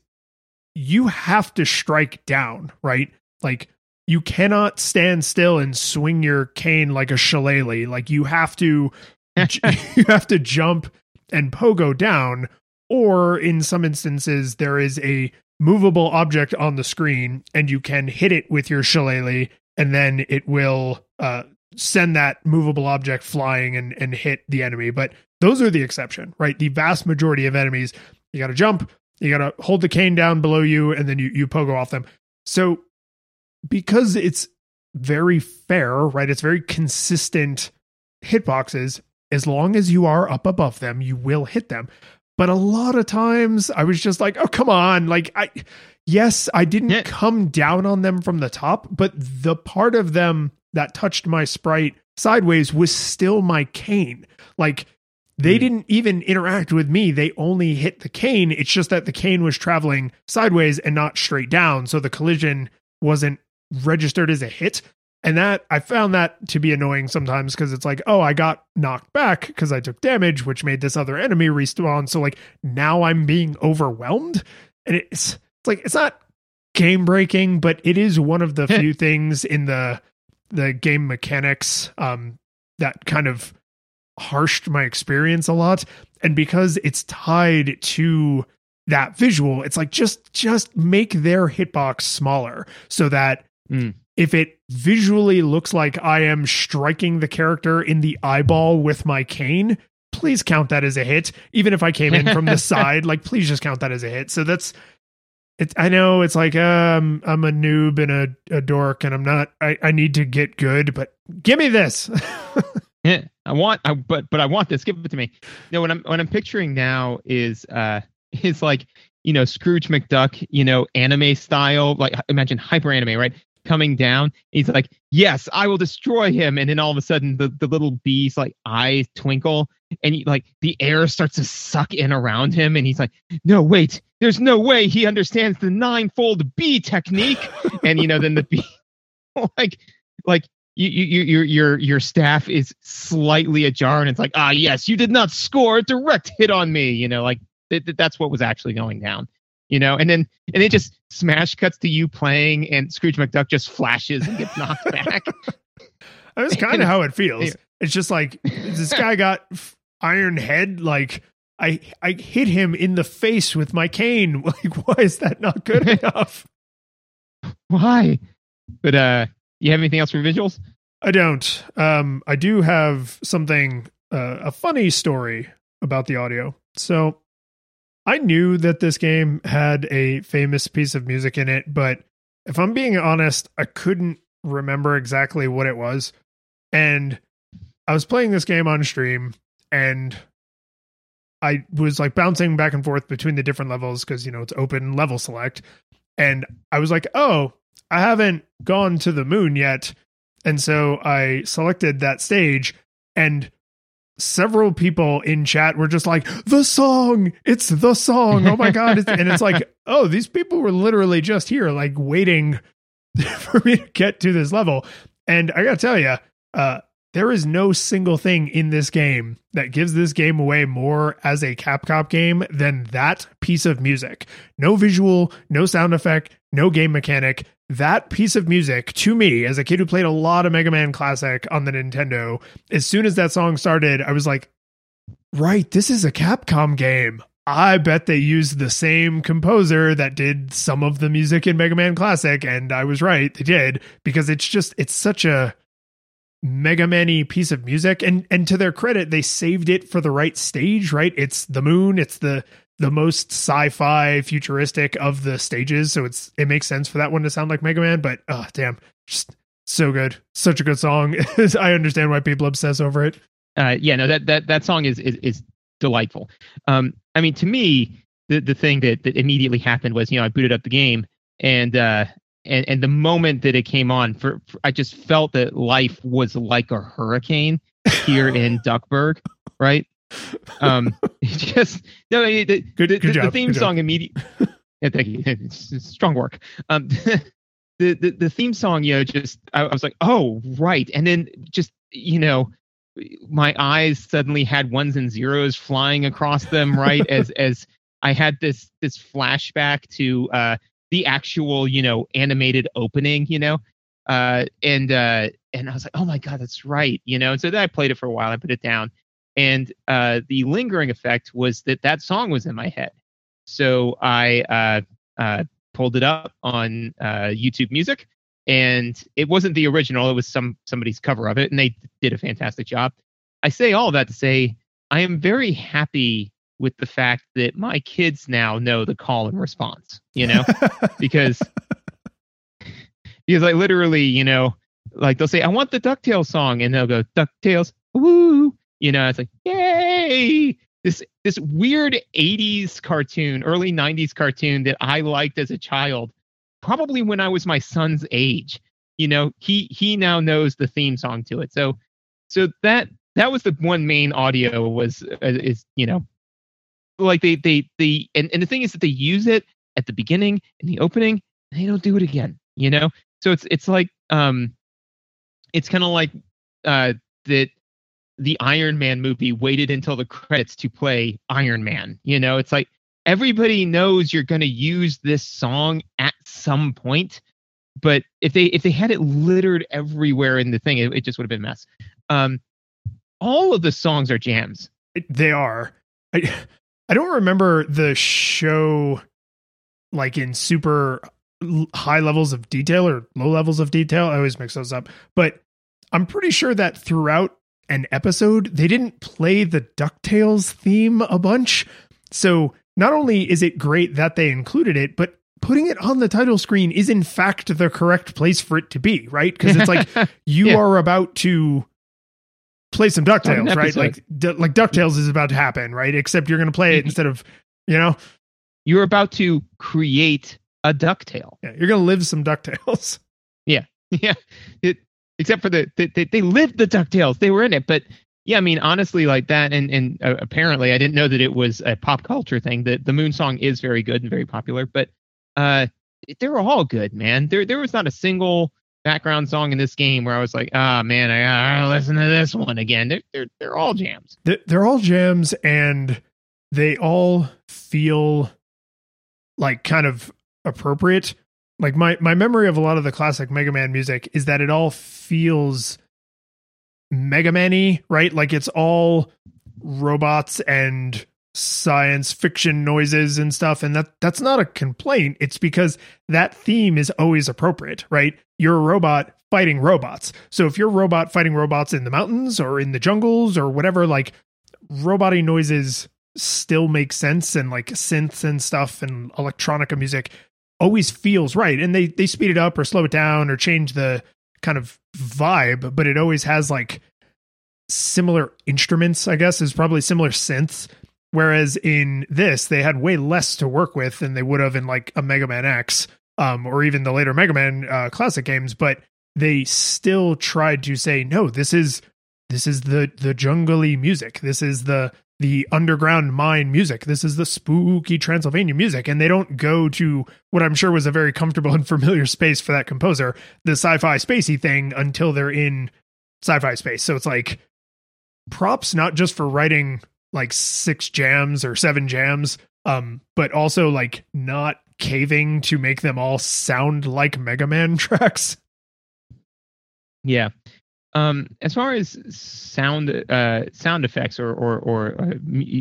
you have to strike down, right? Like you cannot stand still and swing your cane like a shillelagh. Like you have to you have to jump and pogo down or in some instances there is a movable object on the screen and you can hit it with your shillelagh and then it will uh, send that movable object flying and, and hit the enemy. But those are the exception, right? The vast majority of enemies, you got to jump, you got to hold the cane down below you, and then you, you pogo off them. So because it's very fair, right? It's very consistent hitboxes. As long as you are up above them, you will hit them. But a lot of times I was just like, oh, come on. Like, I, yes, I didn't yeah. come down on them from the top, but the part of them that touched my sprite sideways was still my cane. Like, they mm. didn't even interact with me. They only hit the cane. It's just that the cane was traveling sideways and not straight down. So the collision wasn't registered as a hit. And that I found that to be annoying sometimes because it's like, oh, I got knocked back because I took damage, which made this other enemy respawn. So like now I'm being overwhelmed. And it's it's like it's not game breaking, but it is one of the few things in the the game mechanics um that kind of harshed my experience a lot. And because it's tied to that visual, it's like just just make their hitbox smaller so that mm. if it visually looks like I am striking the character in the eyeball with my cane, please count that as a hit. Even if I came in from the side, like please just count that as a hit. So that's it, I know it's like um, I'm a noob and a, a dork, and I'm not. I, I need to get good, but give me this. I want. I, but but I want this. Give it to me. No, what I'm what I'm picturing now is uh is like you know Scrooge McDuck, you know anime style, like imagine hyper anime, right? Coming down, he's like, "Yes, I will destroy him," and then all of a sudden, the the little bee's like eyes twinkle, and he, like the air starts to suck in around him, and he's like, "No, wait, there's no way he understands the ninefold bee technique," and you know, then the bee, like, like you, you, your your your staff is slightly ajar, and it's like, ah, yes, you did not score a direct hit on me. You know, like th- th- that's what was actually going down. You know, and then and it just smash cuts to you playing, and Scrooge McDuck just flashes and gets knocked back. That's kind of how it feels. It's just like this guy got iron head. Like I I hit him in the face with my cane. Like why is that not good enough? Why? But uh you have anything else for visuals? I don't. Um, I do have something, uh, a funny story about the audio. So I knew that this game had a famous piece of music in it, but if I'm being honest, I couldn't remember exactly what it was. And I was playing this game on stream and I was like bouncing back and forth between the different levels because, you know, it's open level select. And I was like, oh, I haven't gone to the moon yet. And so I selected that stage and several people in chat were just like, the song, it's the song. Oh my God. and it's like, oh, these people were literally just here, like waiting for me to get to this level. And I got to tell you, uh, there is no single thing in this game that gives this game away more as a Capcom game than that piece of music. No visual, no sound effect, no game mechanic. That piece of music, to me, as a kid who played a lot of Mega Man Classic on the Nintendo, as soon as that song started, I was like, right, this is a Capcom game. I bet they used the same composer that did some of the music in Mega Man Classic. And I was right, they did, because it's just, it's such a Mega Man piece of music. And and to their credit, they saved it for the right stage, right? It's the moon, it's the the most sci-fi futuristic of the stages. So it's it makes sense for that one to sound like Mega Man, but oh damn, just so good. Such a good song. I understand why people obsess over it. Uh yeah, no, that that that song is is, is delightful. Um I mean to me, the the thing that that immediately happened was you know I booted up the game and uh and and the moment that it came on for, for I just felt that life was like a hurricane here in Duckburg, right? Um, just no, the, Good- the, good the, the theme good song immediately. Yeah, thank you. It's, it's strong work. Um, the, the the theme song, you know, just I, I was like, oh right, and then just you know, my eyes suddenly had ones and zeros flying across them, right? as as I had this this flashback to uh the actual you know animated opening, you know, uh and uh and I was like, oh my god, that's right, you know. And so then I played it for a while, I put it down, and uh the lingering effect was that that song was in my head. So I uh uh pulled it up on uh YouTube Music and it wasn't the original it was some somebody's cover of it and they did a fantastic job. I say all that to say i am very happy with the fact that my kids now know the call and response you know? Because because i literally you know like they'll say i want the ducktales song and they'll go ducktales woo you know it's like yay this this weird 80s cartoon early 90s cartoon that i liked as a child probably when I was my son's age. You know, he he now knows the theme song to it. So so that that was the one main audio was uh, is you know like they they they and, and the thing is that they use it at the beginning in the opening and they don't do it again you know so it's it's like um it's kind of like uh that the iron man movie waited until the credits to play iron man you know it's like everybody knows you're going to use this song at some point but if they if they had it littered everywhere in the thing it, it just would have been a mess um all of the songs are jams they are. I I don't remember the show like in super high levels of detail or low levels of detail. I always mix those up. But I'm pretty sure that throughout an episode, they didn't play the DuckTales theme a bunch. So not only is it great that they included it, but putting it on the title screen is in fact the correct place for it to be, right? Because it's like you Yeah. are about to play some DuckTales, right? Like d- like DuckTales is about to happen, right? Except you're going to play it Mhm. instead of, you know, you're about to create a ducktail yeah, you're going to live some DuckTales. Yeah. Yeah it, except for the, the, they they lived the ducktales. They were in it. But yeah i mean honestly like that and and uh, apparently i didn't know that it was a pop culture thing. That the moon song is very good and very popular. But uh they're all good man. There there was not a single background song in this game where i was like ah man i gotta listen to this one again. They're they're, they're all jams. Th- They're all jams and they all feel like kind of appropriate. Like my my memory of a lot of the classic Mega Man music is that it all feels Mega Man-y, right? Like it's all robots and science fiction noises and stuff and that that's not a complaint. It's because that theme is always appropriate right? You're a robot fighting robots. So if you're a robot fighting robots in the mountains or in the jungles or whatever like roboty noises still make sense and like synths and stuff and electronica music always feels right. And they they speed it up or slow it down or change the kind of vibe but it always has like similar instruments i guess is probably similar synths. Whereas in this they had way less to work with than they would have in like a mega man x um, or even the later mega man uh, classic games but they still tried to say no this is this is the the jungly music. This is the the underground mine music. This is the spooky transylvania music and they don't go to what i'm sure was a very comfortable and familiar space for that composer the sci-fi spacey thing until they're in sci-fi space. So it's like props not just for writing like six jams or seven jams um but also like not caving to make them all sound like mega man tracks. Yeah. Um, as far as sound uh, sound effects or or, or uh,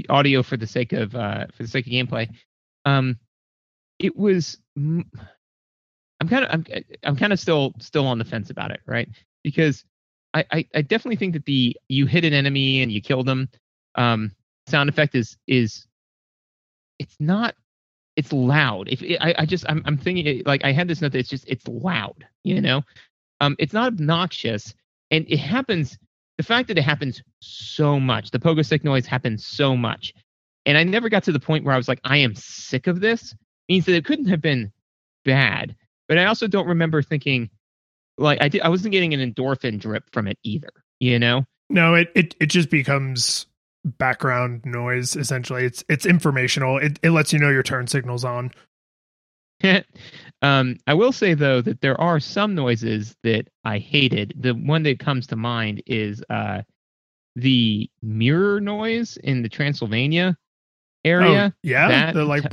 audio for the sake of uh, for the sake of gameplay, um, it was. I'm kind of I'm I'm kind of still still on the fence about it, right? Because I, I I definitely think that the you hit an enemy and you kill them, um, sound effect is is it's not it's loud. If I I just I'm I'm thinking like I had this note that it's just it's loud, you know. Um, it's not obnoxious, and it happens. The fact that it happens so much, the pogo stick noise happens so much, and I never got to the point where I was like, I am sick of this. Means that it couldn't have been bad, but I also don't remember thinking like I did. I wasn't getting an endorphin drip from it either. You know? No, it it it just becomes background noise essentially. It's it's informational. It it lets you know your turn signals on. um, I will say though that there are some noises that I hated. The one that comes to mind is uh, the mirror noise in the Transylvania area. Oh, yeah, That- the like.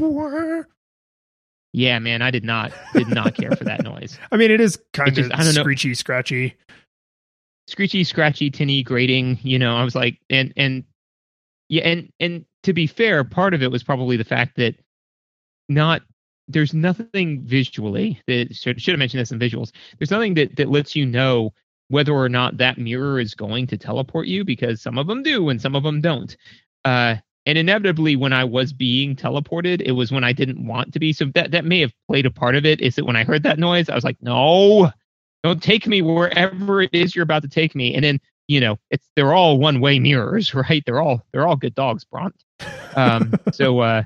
Yeah, man, I did not did not care for that noise. I mean, it is kind just- of I don't know. screechy, scratchy. Screechy, scratchy, tinny, grating. You know, I was like, and and yeah, and and to be fair, part of it was probably the fact that not there's nothing visually that should should have mentioned this in visuals. There's nothing that that lets you know whether or not that mirror is going to teleport you because some of them do and some of them don't. Uh, and inevitably, when I was being teleported, it was when I didn't want to be. So that that may have played a part of it. Is that when I heard that noise, I was like, no, don't take me wherever it is you're about to take me. And then you know, it's they're all one way mirrors, right? They're all they're all good dogs, Bront. Um, so uh,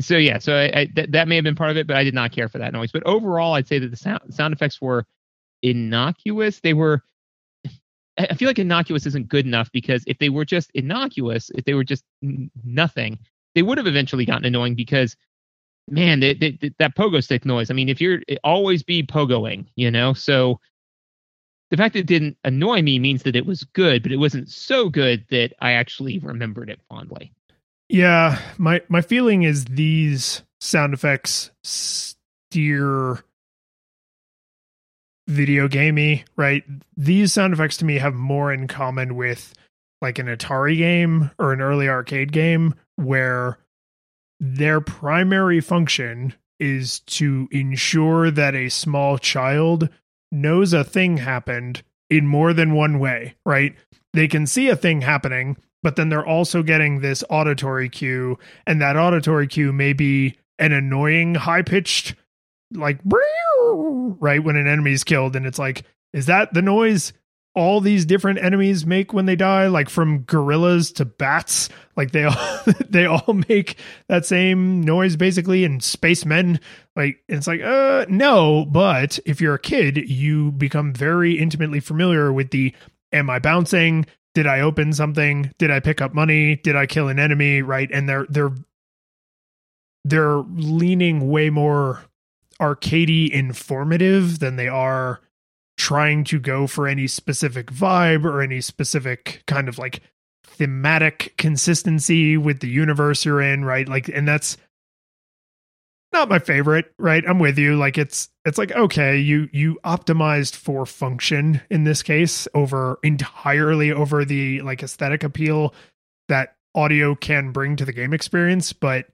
so yeah, so I, I, that that may have been part of it, but I did not care for that noise. But overall, I'd say that the sound sound effects were innocuous. They were. I feel like innocuous isn't good enough because if they were just innocuous, if they were just n- nothing, they would have eventually gotten annoying because, man, they, they, they- that pogo stick noise. I mean, if you're eh, always be pogoing, you know, so the fact that it didn't annoy me means that it was good, but it wasn't so good that I actually remembered it fondly. Yeah, my my feeling is these sound effects steer video gamey, right? These sound effects to me have more in common with like an Atari game or an early arcade game where their primary function is to ensure that a small child knows a thing happened in more than one way, right? They can see a thing happening, but then they're also getting this auditory cue, and that auditory cue may be an annoying, high pitched, like, right when an enemy's killed, and it's like, is that the noise all these different enemies make when they die? Like from gorillas to bats, like they all they all make that same noise basically, and spacemen. Like it's like, uh, no, but if you're a kid, you become very intimately familiar with the am I bouncing? Did I open something? Did I pick up money? Did I kill an enemy? Right. And they're they're they're leaning way more arcadey informative than they are trying to go for any specific vibe or any specific kind of like thematic consistency with the universe you're in, right? Like and that's not my favorite, right? I'm with you. Like it's it's like okay, you you optimized for function in this case over entirely over the like aesthetic appeal that audio can bring to the game experience, but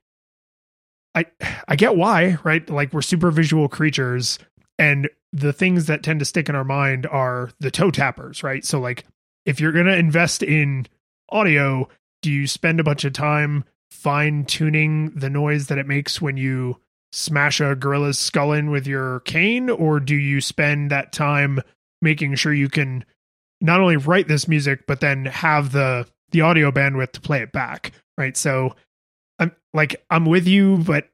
I I get why, right? Like we're super visual creatures and the things that tend to stick in our mind are the toe tappers, right? So like if you're going to invest in audio, do you spend a bunch of time fine tuning the noise that it makes when you smash a gorilla's skull in with your cane or do you spend that time making sure you can not only write this music but then have the the audio bandwidth to play it back right so i'm like i'm with you but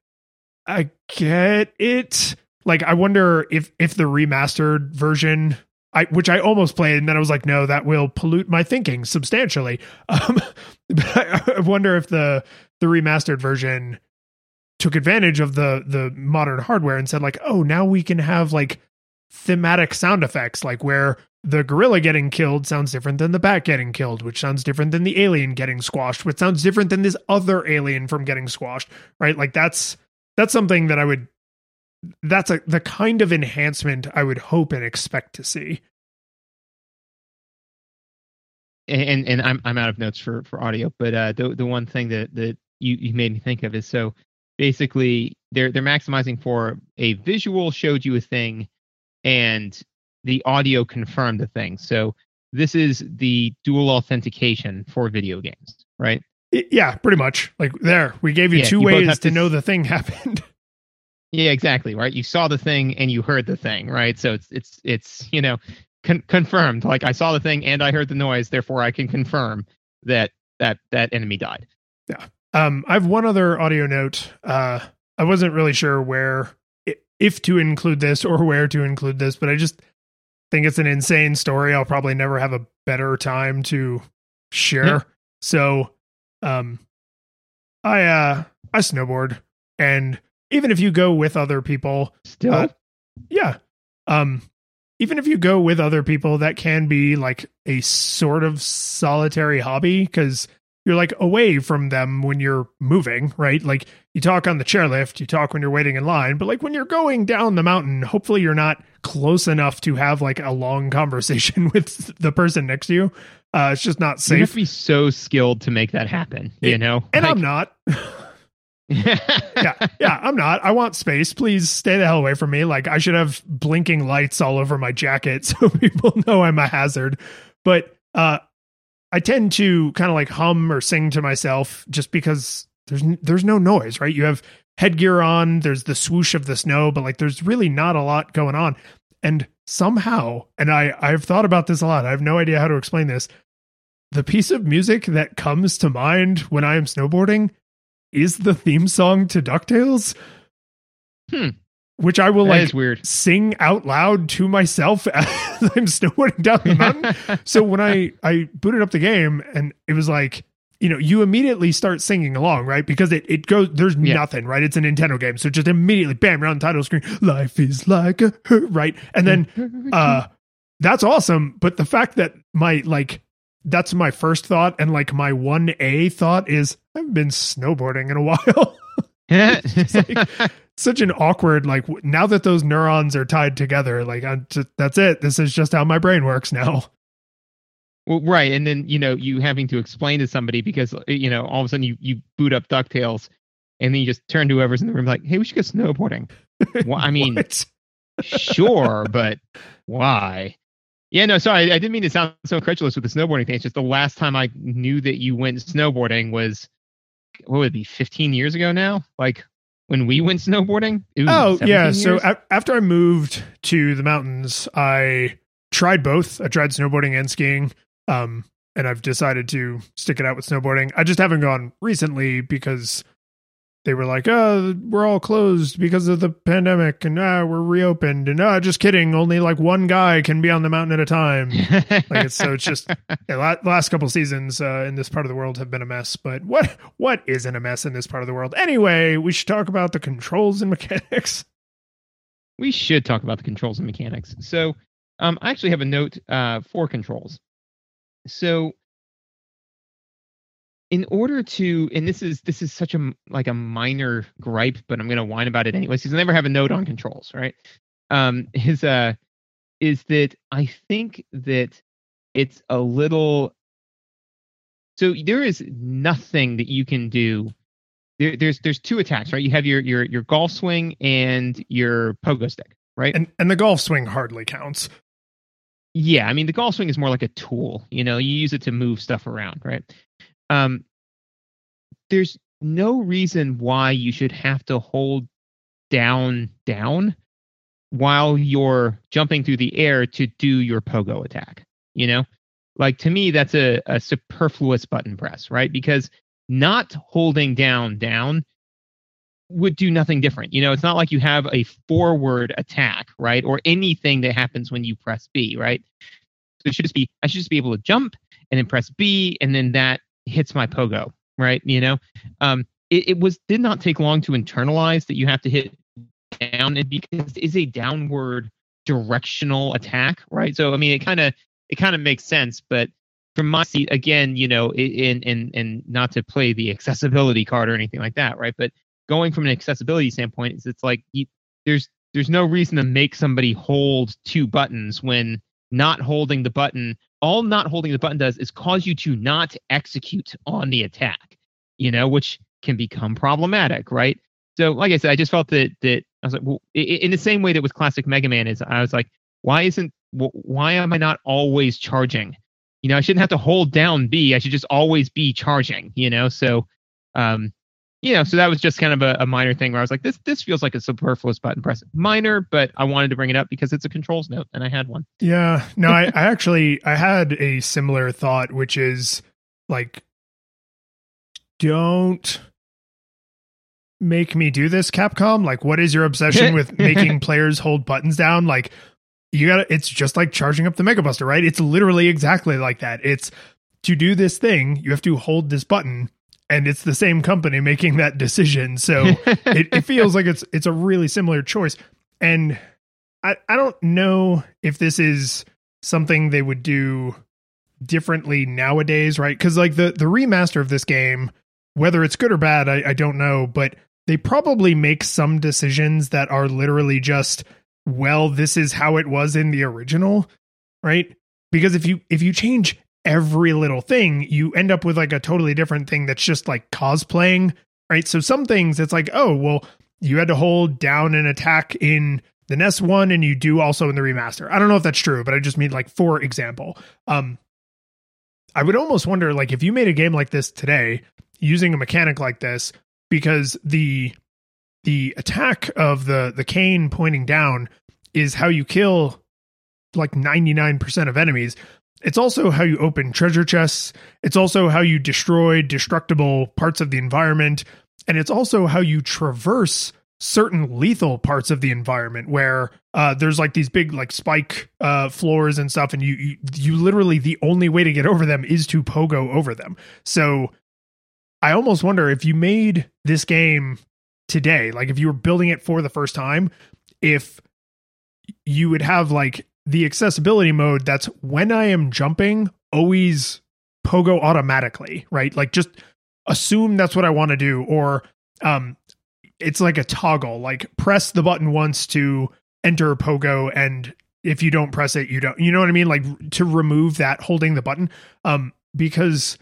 i get it like i wonder if if the remastered version I, which I almost played, and then I was like, no, that will pollute my thinking substantially. Um, but I, I wonder if the the remastered version took advantage of the the modern hardware and said like, oh, now we can have like thematic sound effects, like where the gorilla getting killed sounds different than the bat getting killed, which sounds different than the alien getting squashed, which sounds different than this other alien from getting squashed, right? Like that's that's something that I would that's a the kind of enhancement I would hope and expect to see. and and I'm I'm out of notes for for audio, but uh, the the one thing that that you you made me think of is so basically they're they're maximizing for a visual showed you a thing, and the audio confirmed the thing. So this is the dual authentication for video games, right? Yeah, pretty much. Like there, we gave you Yeah, two you ways to to know the thing happened. Yeah, exactly. Right. You saw the thing and you heard the thing, right? So it's it's it's you know con- confirmed. Like I saw the thing and I heard the noise, therefore I can confirm that that that enemy died. Yeah. Um, I have one other audio note. Uh, I wasn't really sure where, if to include this or where to include this, but I just think it's an insane story. I'll probably never have a better time to share. Yeah. So, um, I uh, I snowboard, and even if you go with other people, still, uh, yeah, um, even if you go with other people, that can be like a sort of solitary hobby because you're like away from them when you're moving, right? Like you talk on the chairlift, you talk when you're waiting in line, but like when you're going down the mountain, hopefully you're not close enough to have like a long conversation with the person next to you. Uh, it's just not safe. You have to be so skilled to make that happen, you know? And like, I'm not. yeah, yeah, I'm not. I want space. Please stay the hell away from me. Like I should have blinking lights all over my jacket so people know I'm a hazard. But uh I tend to kind of like hum or sing to myself just because there's there's no noise, right? You have headgear on, there's the swoosh of the snow, but like there's really not a lot going on. And somehow, and I I've thought about this a lot. I have no idea how to explain this. The piece of music that comes to mind when I am snowboarding is the theme song to DuckTales. Hmm which I will that like weird. sing out loud to myself as I'm snowboarding down the mountain. so when I I booted up the game and it was like, you know, you immediately start singing along, right? Because it, it goes there's yeah. nothing, right? It's a Nintendo game. So just immediately bam, around the title screen, life is like a right? And then uh that's awesome. But the fact that my like that's my first thought and like my 1A thought is I've been snowboarding in a while. like, such an awkward like now that those neurons are tied together like I'm just, that's it. This is just how my brain works now. Well right and then you know you having to explain to somebody because uh, you know all of a sudden you you boot up ducktales and then you just turn to whoever's in the room like hey we should go snowboarding. Well, i mean sure but why? Yeah no sorry I, I didn't mean to sound so incredulous with the snowboarding thing. It's just the last time i knew that you went snowboarding was what would it be 15 years ago now? Like when we went snowboarding? oh yeah. Years? So a- after I moved to the mountains, I tried both. I tried snowboarding and skiing. Um, and I've decided to stick it out with snowboarding. I just haven't gone recently because they were like, "Oh, we're all closed because of the pandemic, and uh, we're reopened." And uh, just kidding, only like one guy can be on the mountain at a time. like it's so it's just yeah, the last couple seasons uh, in this part of the world have been a mess. But what what isn't a mess in this part of the world? Anyway, we should talk about the controls and mechanics. We should talk about the controls and mechanics. So, um, I actually have a note uh, for controls. So in order to and this is this is such a like a minor gripe but i'm going to whine about it anyways because i never have a note on controls right? Um is uh is that i think that it's a little so there is nothing that you can do. There, there's there's two attacks right? You have your your your golf swing and your pogo stick right? And and the golf swing hardly counts. Yeah i mean the golf swing is more like a tool you know? You use it to move stuff around right um, there's no reason why you should have to hold down down while you're jumping through the air to do your pogo attack. You know, like to me, that's a, a superfluous button press, right? Because not holding down down would do nothing different. You know, it's not like you have a forward attack, right? Or anything that happens when you press B, right? So it should just be I should just be able to jump and then press B and then that hits my pogo, right? You know, um, it, it was did not take long to internalize that you have to hit down, and because it is a downward directional attack, right? So I mean, it kind of it kind of makes sense, but from my seat, again, you know, in in and not to play the accessibility card or anything like that, right? But going from an accessibility standpoint, is it's like you, there's there's no reason to make somebody hold two buttons when not holding the button all not holding the button does is cause you to not execute on the attack, you know, which can become problematic, right? So, like I said, I just felt that that I was like, well, in the same way that with classic Mega Man is, I was like, why isn't why am I not always charging? You know, I shouldn't have to hold down B. I should just always be charging. You know, so um, you know, so that was just kind of a, a, minor thing where I was like, this this feels like a superfluous button press. Minor, but I wanted to bring it up because it's a controls note, and I had one. Yeah, no, I, I actually I had a similar thought, which is like don't make me do this, Capcom. Like, what is your obsession with making players hold buttons down? Like, you gotta, it's just like charging up the Mega Buster, right? It's literally exactly like that. It's to do this thing, you have to hold this button. And it's the same company making that decision. So it, it feels like it's it's a really similar choice. And I, I don't know if this is something they would do differently nowadays, right? Because like the the remaster of this game, whether it's good or bad, I, I don't know, but they probably make some decisions that are literally just, well, this is how it was in the original, right? Because if you if you change every little thing, you end up with like a totally different thing that's just like cosplaying, right? So some things it's like, oh, well, you had to hold down an attack in the NES one and you do also in the remaster. I don't know if that's true, but I just mean like for example. Um I would almost wonder like if you made a game like this today using a mechanic like this because the the attack of the the cane pointing down is how you kill like 99% of enemies. It's also how you open treasure chests. It's also how you destroy destructible parts of the environment. And it's also how you traverse certain lethal parts of the environment where uh, there's like these big like spike uh, floors and stuff, and you, you you literally the only way to get over them is to pogo over them. So I almost wonder if you made this game today, like if you were building it for the first time, if you would have like the accessibility mode that's when I am jumping, always pogo automatically, right? Like just assume that's what I want to do, or um, it's like a toggle like press the button once to enter pogo and if you don't press it you don't you know what i mean like to remove that holding the button um because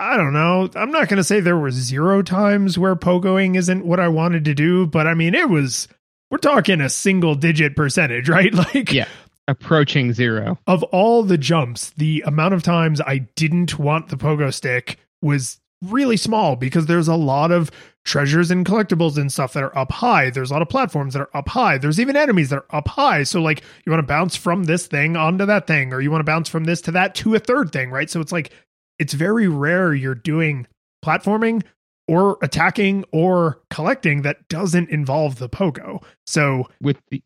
i don't know i'm not going to say there were zero times where pogoing isn't what i wanted to do but i mean it was we're talking a single digit percentage right like yeah approaching zero of all the jumps the amount of times i didn't want the pogo stick was really small because there's a lot of treasures and collectibles and stuff that are up high. There's a lot of platforms that are up high. There's even enemies that are up high. So like you want to bounce from this thing onto that thing, or you want to bounce from this to that to a third thing, right? So it's like it's very rare you're doing platforming or attacking or collecting that doesn't involve the pogo. So with the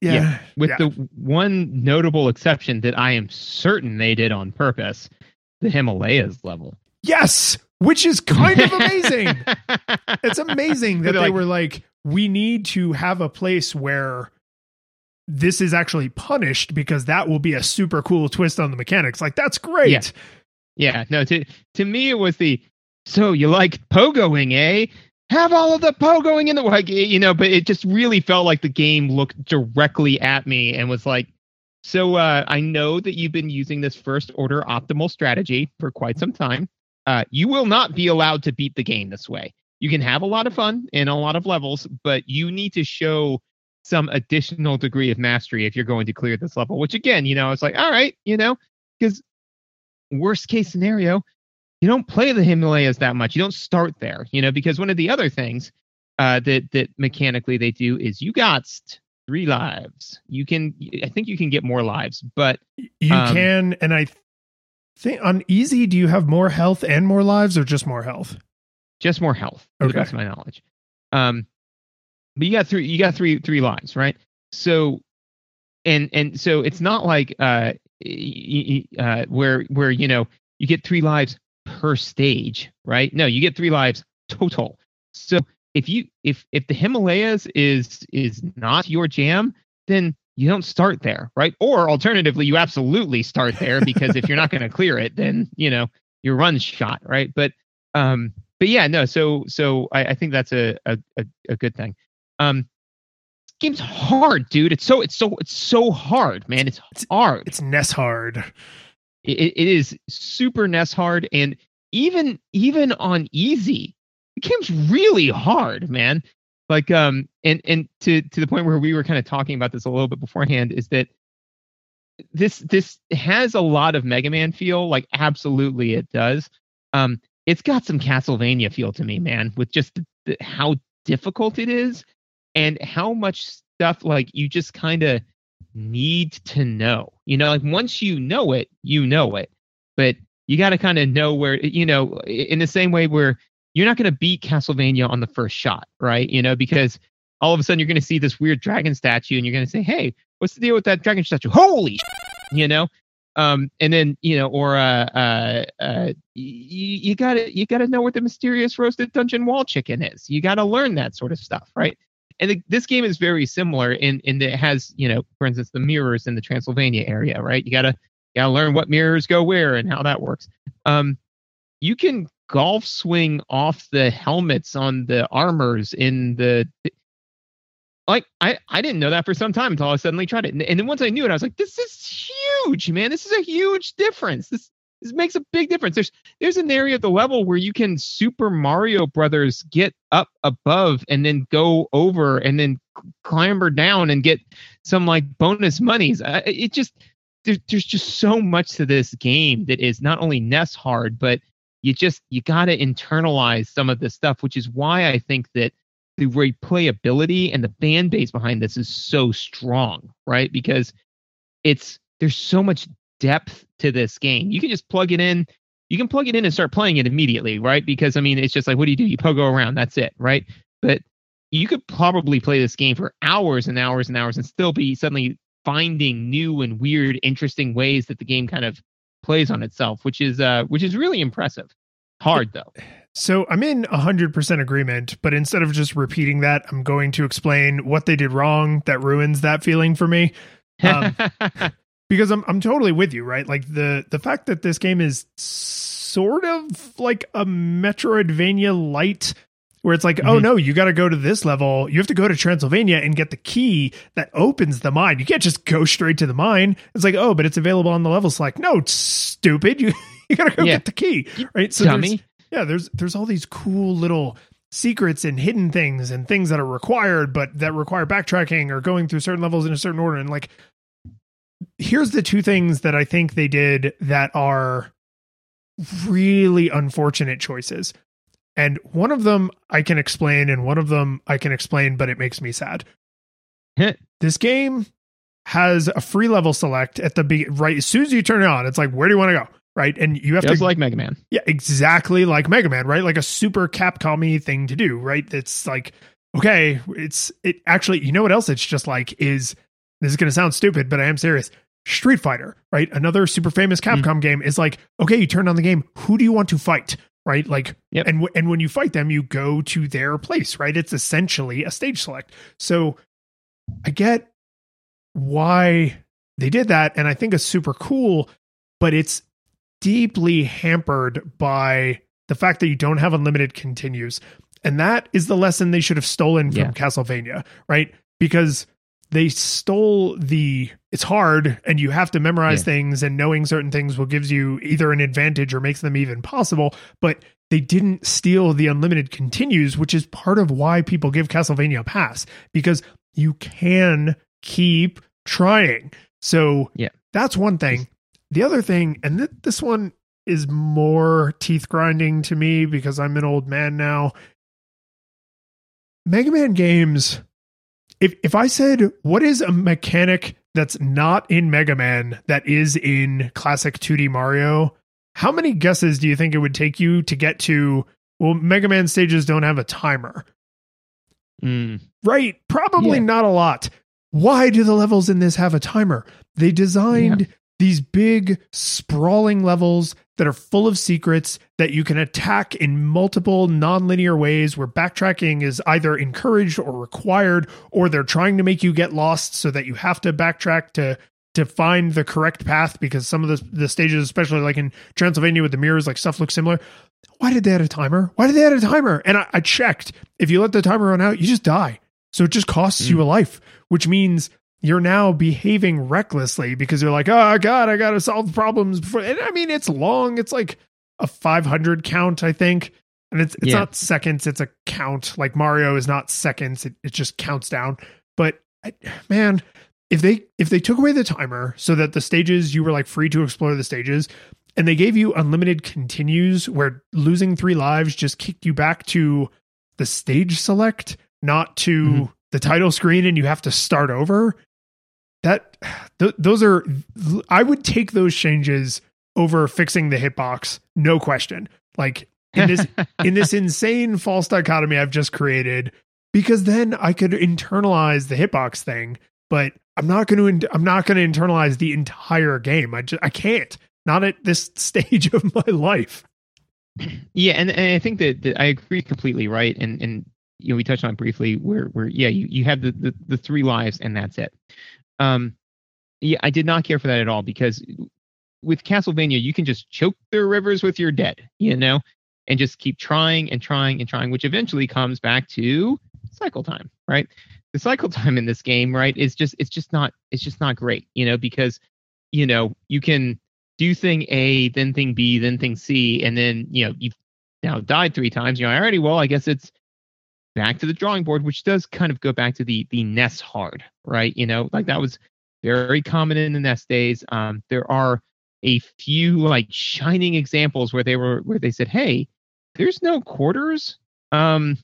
yeah, yeah with yeah. the one notable exception that I am certain they did on purpose, the Himalayas level. Yes, which is kind of amazing. it's amazing that they like, were like, we need to have a place where this is actually punished because that will be a super cool twist on the mechanics. Like that's great. Yeah. Yeah. No, to to me it was the so you like pogoing, eh? Have all of the pogoing in the like you know, but it just really felt like the game looked directly at me and was like, so uh, I know that you've been using this first order optimal strategy for quite some time. Uh, you will not be allowed to beat the game this way. You can have a lot of fun in a lot of levels, but you need to show some additional degree of mastery if you're going to clear this level. Which again, you know, it's like, all right, you know, because worst case scenario, you don't play the Himalayas that much. You don't start there, you know, because one of the other things uh, that that mechanically they do is you got three lives. You can, I think you can get more lives, but you um, can, and I think on easy, do you have more health and more lives, or just more health? Just more health. Okay, that's my knowledge. Um, but you got three. You got three three lives, right? So, and and so it's not like uh, uh where where you know you get three lives per stage, right? No, you get three lives total. So if you if if the Himalayas is is not your jam, then you don't start there, right? Or alternatively, you absolutely start there because if you're not going to clear it, then you know your run's shot, right? But um, but yeah, no. So so I, I think that's a, a a good thing. Um, game's hard, dude. It's so it's so it's so hard, man. It's it's hard. It's NES hard. It, it is super NES hard, and even even on easy, the game's really hard, man like um and and to to the point where we were kind of talking about this a little bit beforehand is that this this has a lot of Mega Man feel, like absolutely it does. Um, it's got some Castlevania feel to me, man, with just the, the, how difficult it is and how much stuff like you just kind of need to know. You know, like once you know it, you know it. But you got to kind of know where you know in the same way where you're not going to beat Castlevania on the first shot, right? You know, because all of a sudden you're going to see this weird dragon statue and you're going to say, "Hey, what's the deal with that dragon statue?" Holy, you know. Um, and then you know, or uh, uh, uh you got to you got to know what the mysterious roasted dungeon wall chicken is. You got to learn that sort of stuff, right? And the, this game is very similar in in that it has you know, for instance, the mirrors in the Transylvania area, right? You gotta you gotta learn what mirrors go where and how that works. Um, you can golf swing off the helmets on the armors in the like I, I didn't know that for some time until I suddenly tried it. And, and then once I knew it, I was like, this is huge, man. This is a huge difference. This this makes a big difference. There's there's an area of the level where you can Super Mario Brothers get up above and then go over and then clamber down and get some like bonus monies. It just there's there's just so much to this game that is not only NES hard, but you just you got to internalize some of this stuff, which is why I think that the replayability and the fan base behind this is so strong, right? Because it's there's so much depth to this game. You can just plug it in. You can plug it in and start playing it immediately, right? Because I mean, it's just like, what do you do? You pogo around. That's it, right? But you could probably play this game for hours and hours and hours and still be suddenly finding new and weird, interesting ways that the game kind of plays on itself, which is uh, which is really impressive. Hard though. So I'm in 100% agreement, but instead of just repeating that, I'm going to explain what they did wrong that ruins that feeling for me. Um, because I'm I'm totally with you, right? Like the the fact that this game is sort of like a Metroidvania light where it's like, oh, mm-hmm. oh no, you got to go to this level. You have to go to Transylvania and get the key that opens the mine. You can't just go straight to the mine. It's like, oh, but it's available on the level Like, No, it's stupid. You you got to go yeah. get the key, right? So Dummy. There's, yeah, there's there's all these cool little secrets and hidden things and things that are required, but that require backtracking or going through certain levels in a certain order. And like, here's the two things that I think they did that are really unfortunate choices. And one of them I can explain, and one of them I can explain, but it makes me sad. this game has a free level select at the be- right as soon as you turn it on. It's like, where do you want to go? Right, and you have Just to like Mega Man. Yeah, exactly like Mega Man. Right, like a super Capcom thing to do. Right, it's like okay, it's it actually. You know what else? It's just like is this is going to sound stupid, but I am serious. Street Fighter, right? Another super famous hmm. Capcom mm. game is like, okay, you turn on the game. Who do you want to fight? Right? Like, yep. and, w- and when you fight them, you go to their place, right? It's essentially a stage select. So I get why they did that. And I think it's super cool, but it's deeply hampered by the fact that you don't have unlimited continues. And that is the lesson they should have stolen from yeah. Castlevania, right? Because they stole the it's hard and you have to memorize yeah. things and knowing certain things will gives you either an advantage or makes them even possible but they didn't steal the unlimited continues which is part of why people give castlevania a pass because you can keep trying. So yeah. that's one thing. The other thing and th- this one is more teeth grinding to me because i'm an old man now. Mega man games if if I said what is a mechanic that's not in Mega Man that is in classic 2D Mario, how many guesses do you think it would take you to get to well Mega Man stages don't have a timer? Mm. Right, probably yeah. not a lot. Why do the levels in this have a timer? They designed yeah. these big sprawling levels that are full of secrets that you can attack in multiple nonlinear ways where backtracking is either encouraged or required or they're trying to make you get lost so that you have to backtrack to to find the correct path because some of the the stages especially like in Transylvania with the mirrors like stuff looks similar. Why did they add a timer? Why did they add a timer? And I, I checked. If you let the timer run out you just die. So it just costs mm. you a life which means you're now behaving recklessly because you're like, oh god, I gotta solve problems before. And I mean, it's long. It's like a 500 count, I think, and it's it's yeah. not seconds. It's a count. Like Mario is not seconds. It it just counts down. But man, if they if they took away the timer so that the stages you were like free to explore the stages, and they gave you unlimited continues where losing three lives just kicked you back to the stage select, not to mm-hmm. the title screen, and you have to start over that th- those are I would take those changes over fixing the hitbox, no question. Like in this in this insane false dichotomy I've just created, because then I could internalize the hitbox thing, but I'm not going to I'm not going to internalize the entire game. I just I can't. Not at this stage of my life. Yeah, and, and I think that, that I agree completely, right? And and you know we touched on it briefly where where yeah you, you have the, the the three lives and that's it. Um, yeah, I did not care for that at all because with Castlevania you can just choke the rivers with your dead, you know, and just keep trying and trying and trying, which eventually comes back to cycle time, right? The cycle time in this game, right, is just it's just not it's just not great, you know, because you know you can do thing A, then thing B, then thing C, and then you know you've now died three times. You know, already well, I guess it's back to the drawing board, which does kind of go back to the the NES hard, right? You know, like that was very common in the NES days. Um, there are a few like shining examples where they were where they said, "Hey, there's no quarters. Um,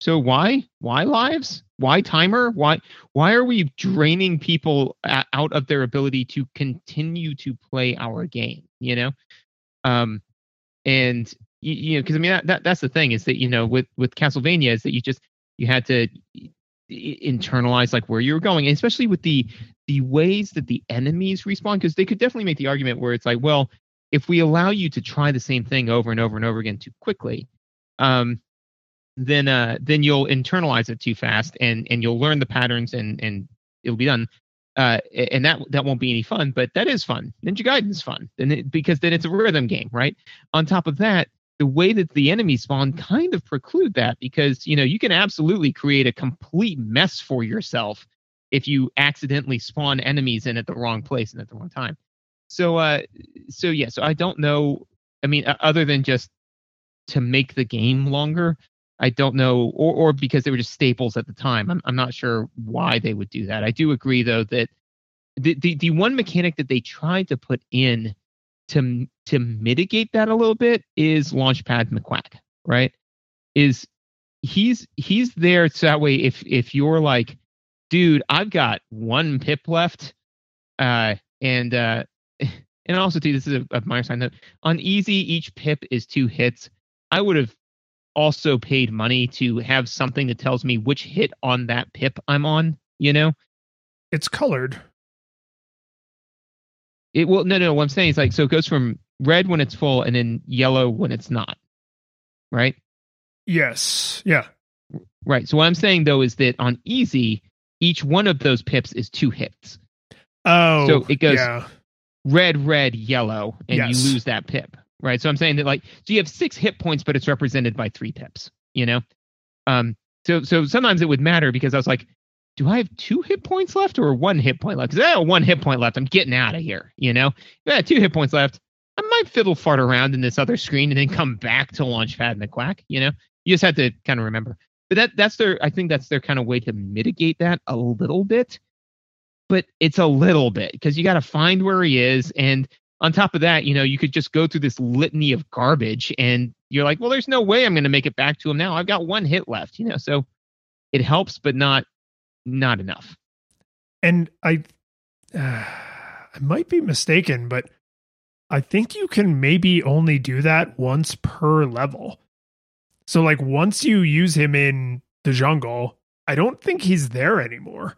so why why lives? Why timer? Why why are we draining people out of their ability to continue to play our game? You know, um, and you, you know because I mean that, that that's the thing is that you know with with Castlevania is that you just you had to internalize like where you were going, and especially with the the ways that the enemies respond because they could definitely make the argument where it's like well if we allow you to try the same thing over and over and over again too quickly, um, then uh, then you'll internalize it too fast, and and you'll learn the patterns, and and it'll be done. Uh, and that that won't be any fun, but that is fun. Ninja Gaiden's fun, and it, because then it's a rhythm game, right? On top of that, the way that the enemies spawn kind of preclude that because you know you can absolutely create a complete mess for yourself if you accidentally spawn enemies in at the wrong place and at the wrong time. So, uh, so yeah, so I don't know. I mean, other than just to make the game longer, I don't know, or or because they were just staples at the time. I'm I'm not sure why they would do that. I do agree though that the the, the one mechanic that they tried to put in to to mitigate that a little bit is Launchpad McQuack, right? Is he's he's there so that way if if you're like, dude, I've got one pip left, uh, and uh, and also too, this is a, a minor sign note. On easy, each pip is two hits. I would have also paid money to have something that tells me which hit on that pip I'm on. You know, it's colored. It well, no, no. What I'm saying is like, so it goes from red when it's full, and then yellow when it's not. Right. Yes. Yeah. Right. So what I'm saying though is that on easy, each one of those pips is two hits. Oh. So it goes yeah red, red, yellow, and yes. you lose that pip. Right. So I'm saying that like so you have six hit points, but it's represented by three pips, you know? Um so so sometimes it would matter because I was like, do I have two hit points left or one hit point left? Because I have one hit point left. I'm getting out of here, you know? If I had two hit points left, I might fiddle fart around in this other screen and then come back to Launchpad McQuack, you know? You just have to kind of remember. But that that's their I think that's their kind of way to mitigate that a little bit but it's a little bit because you got to find where he is. And on top of that, you know, you could just go through this litany of garbage and you're like, well, there's no way I'm going to make it back to him now. I've got one hit left, you know, so it helps, but not, not enough. And I, uh, I might be mistaken, but I think you can maybe only do that once per level. So like once you use him in the jungle, I don't think he's there anymore.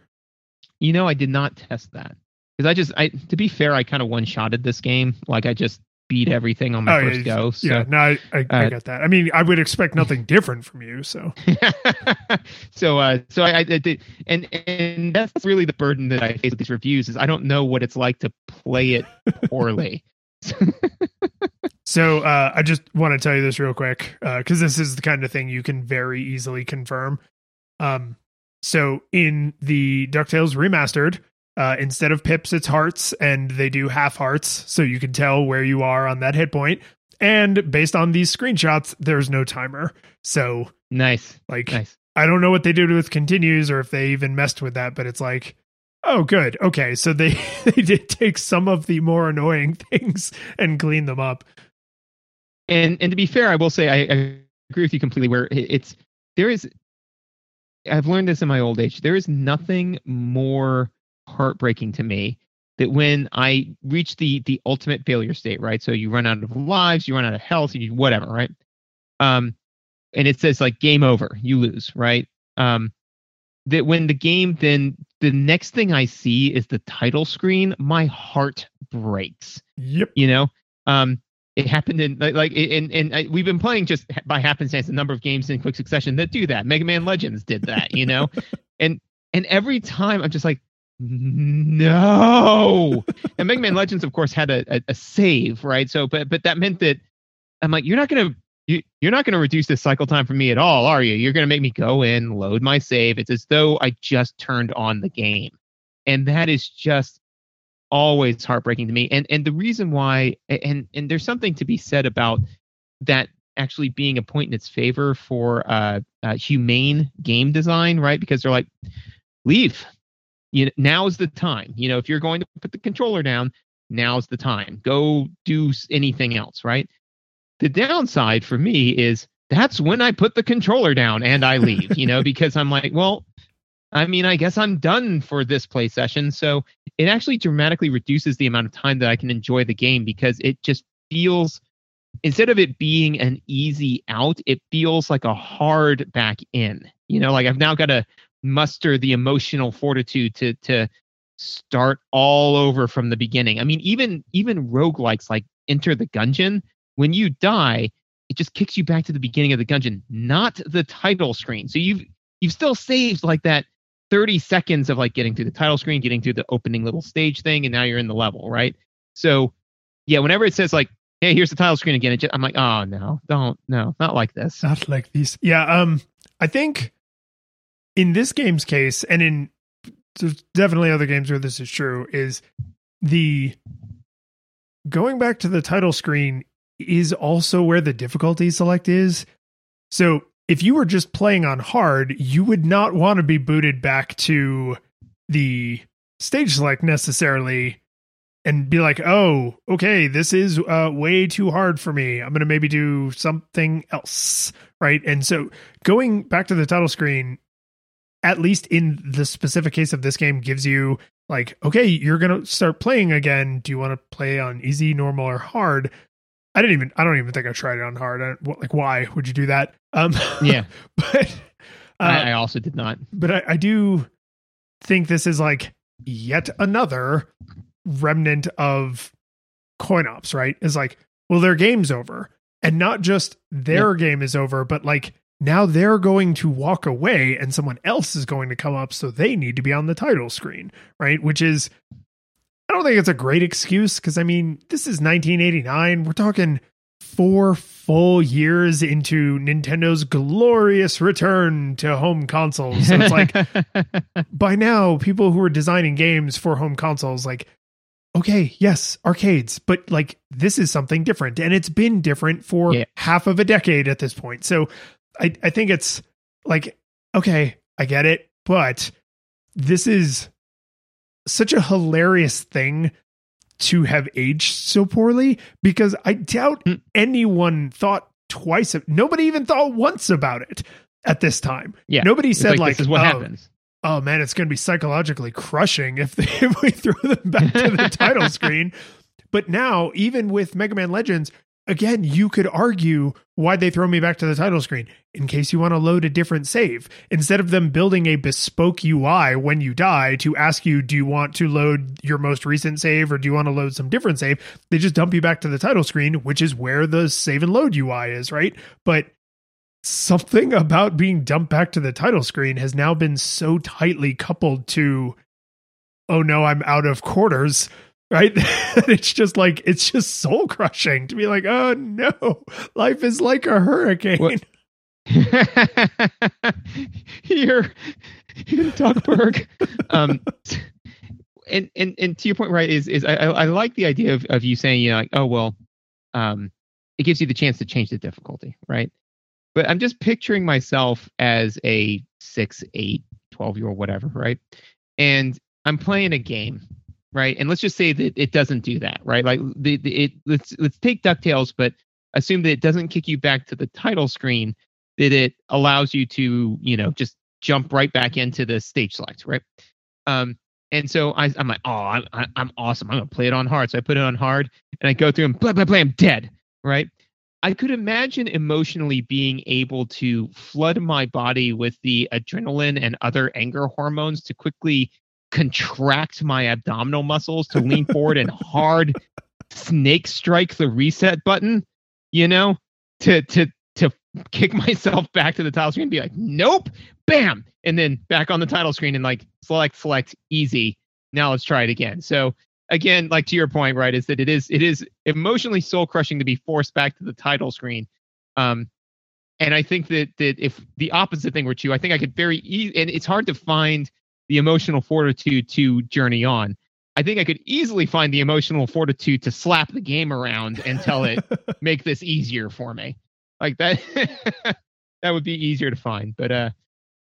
You know, I did not test that because I just, I to be fair, I kind of one shotted this game. Like I just beat everything on my oh, first yeah, go. So, yeah, no, I, I, uh, I, get that. I mean, I would expect nothing different from you. So, so, uh, so I, I, did, and and that's really the burden that I face with these reviews is I don't know what it's like to play it poorly. so uh, I just want to tell you this real quick uh because uh, this is the kind of thing you can very easily confirm. Um, so in the DuckTales remastered, uh, instead of pips, it's hearts, and they do half hearts, so you can tell where you are on that hit point. And based on these screenshots, there's no timer. So nice. Like nice. I don't know what they did with continues or if they even messed with that, but it's like, oh, good. Okay, so they they did take some of the more annoying things and clean them up. And and to be fair, I will say I, I agree with you completely. Where it's there is I've learned this in my old age. There is nothing more heartbreaking to me that when I reach the the ultimate failure state, right? So you run out of lives, you run out of health, you whatever, right? Um, and it says like game over, you lose, right? Um, that when the game then the next thing I see is the title screen, my heart breaks. Yep. You know, um, it happened in like, like and and I, we've been playing just by happenstance a number of games in quick succession that do that. Mega Man Legends did that, you know, and and every time I'm just like, no. and Mega Man Legends, of course, had a, a, a save, right? So, but but that meant that I'm like, you're not gonna you, you're not going to reduce the cycle time for me at all, are you? You're going to make me go in, load my save. It's as though I just turned on the game. And that is just always heartbreaking to me. And and the reason why and and there's something to be said about that actually being a point in its favor for uh, uh humane game design, right? Because they're like, leave. You know, now is the time. You know, if you're going to put the controller down, now's the time. Go do anything else, right? The downside for me is that's when I put the controller down and I leave, you know, because I'm like, well, I mean, I guess I'm done for this play session. So it actually dramatically reduces the amount of time that I can enjoy the game because it just feels, instead of it being an easy out, it feels like a hard back in. You know, like I've now got to muster the emotional fortitude to to start all over from the beginning. I mean, even even roguelikes like Enter the Gungeon, when you die, it just kicks you back to the beginning of the dungeon, not the title screen. So you've you've still saved like that 30 seconds of like getting through the title screen, getting through the opening little stage thing, and now you're in the level, right? So yeah, whenever it says like, hey, here's the title screen again, I'm like, oh no, don't no, not like this. Not like these. Yeah, um, I think in this game's case, and in there's definitely other games where this is true, is the going back to the title screen is also where the difficulty select is. So if you were just playing on hard, you would not want to be booted back to the stage select necessarily and be like, oh, okay, this is uh, way too hard for me. I'm going to maybe do something else. Right. And so going back to the title screen, at least in the specific case of this game, gives you like, okay, you're going to start playing again. Do you want to play on easy, normal, or hard? I didn't even. I don't even think I tried it on hard. I, like, why would you do that? Um, yeah, but uh, I, I, also did not. But I, I do think this is like yet another remnant of coin ops. Right? Is like, well, their game's over, and not just their yeah. game is over, but like now they're going to walk away, and someone else is going to come up, so they need to be on the title screen, right? Which is I don't think it's a great excuse because I mean, this is 1989. We're talking four full years into Nintendo's glorious return to home consoles. So it's like by now, people who are designing games for home consoles, like, okay, yes, arcades, but like this is something different. And it's been different for yeah. half of a decade at this point. So I, I think it's like, okay, I get it, but this is such a hilarious thing to have aged so poorly because I doubt mm. anyone thought twice. Of, nobody even thought once about it at this time. Yeah, nobody said like, like, "This is what oh, happens." Oh man, it's going to be psychologically crushing if, they, if we throw them back to the title screen. But now, even with Mega Man Legends, again, you could argue why they throw me back to the title screen in case you want to load a different save. Instead of them building a bespoke UI when you die to ask you, do you want to load your most recent save or do you want to load some different save? They just dump you back to the title screen, which is where the save and load UI is, right? But something about being dumped back to the title screen has now been so tightly coupled to, oh no, I'm out of quarters right? it's just like it's just soul crushing to be like, oh no, life is like a hurricane. Here in Duckburg. um, and and and to your point, right? Is is I I like the idea of of you saying you know like oh well, um, it gives you the chance to change the difficulty, right? But I'm just picturing myself as a six, eight, 12 year old, whatever, right? And I'm playing a game right? And let's just say that it doesn't do that, right? Like the, the it let's let's take Ducktales, but assume that it doesn't kick you back to the title screen, that it allows you to you know just jump right back into the stage select, right? Um, And so I, I'm like, oh, I'm, I'm awesome. I'm gonna play it on hard. So I put it on hard, and I go through and blah blah blah. I'm dead. Right. I could imagine emotionally being able to flood my body with the adrenaline and other anger hormones to quickly contract my abdominal muscles to lean forward and hard snake strike the reset button, you know, to to to kick myself back to the title screen and be like, nope, bam, and then back on the title screen and like select select easy. Now let's try it again. So again, like to your point, right, is that it is it is emotionally soul crushing to be forced back to the title screen. Um, and I think that that if the opposite thing were true, I think I could very e- and it's hard to find the emotional fortitude to journey on. I think I could easily find the emotional fortitude to slap the game around and tell it make this easier for me. Like that that would be easier to find. But uh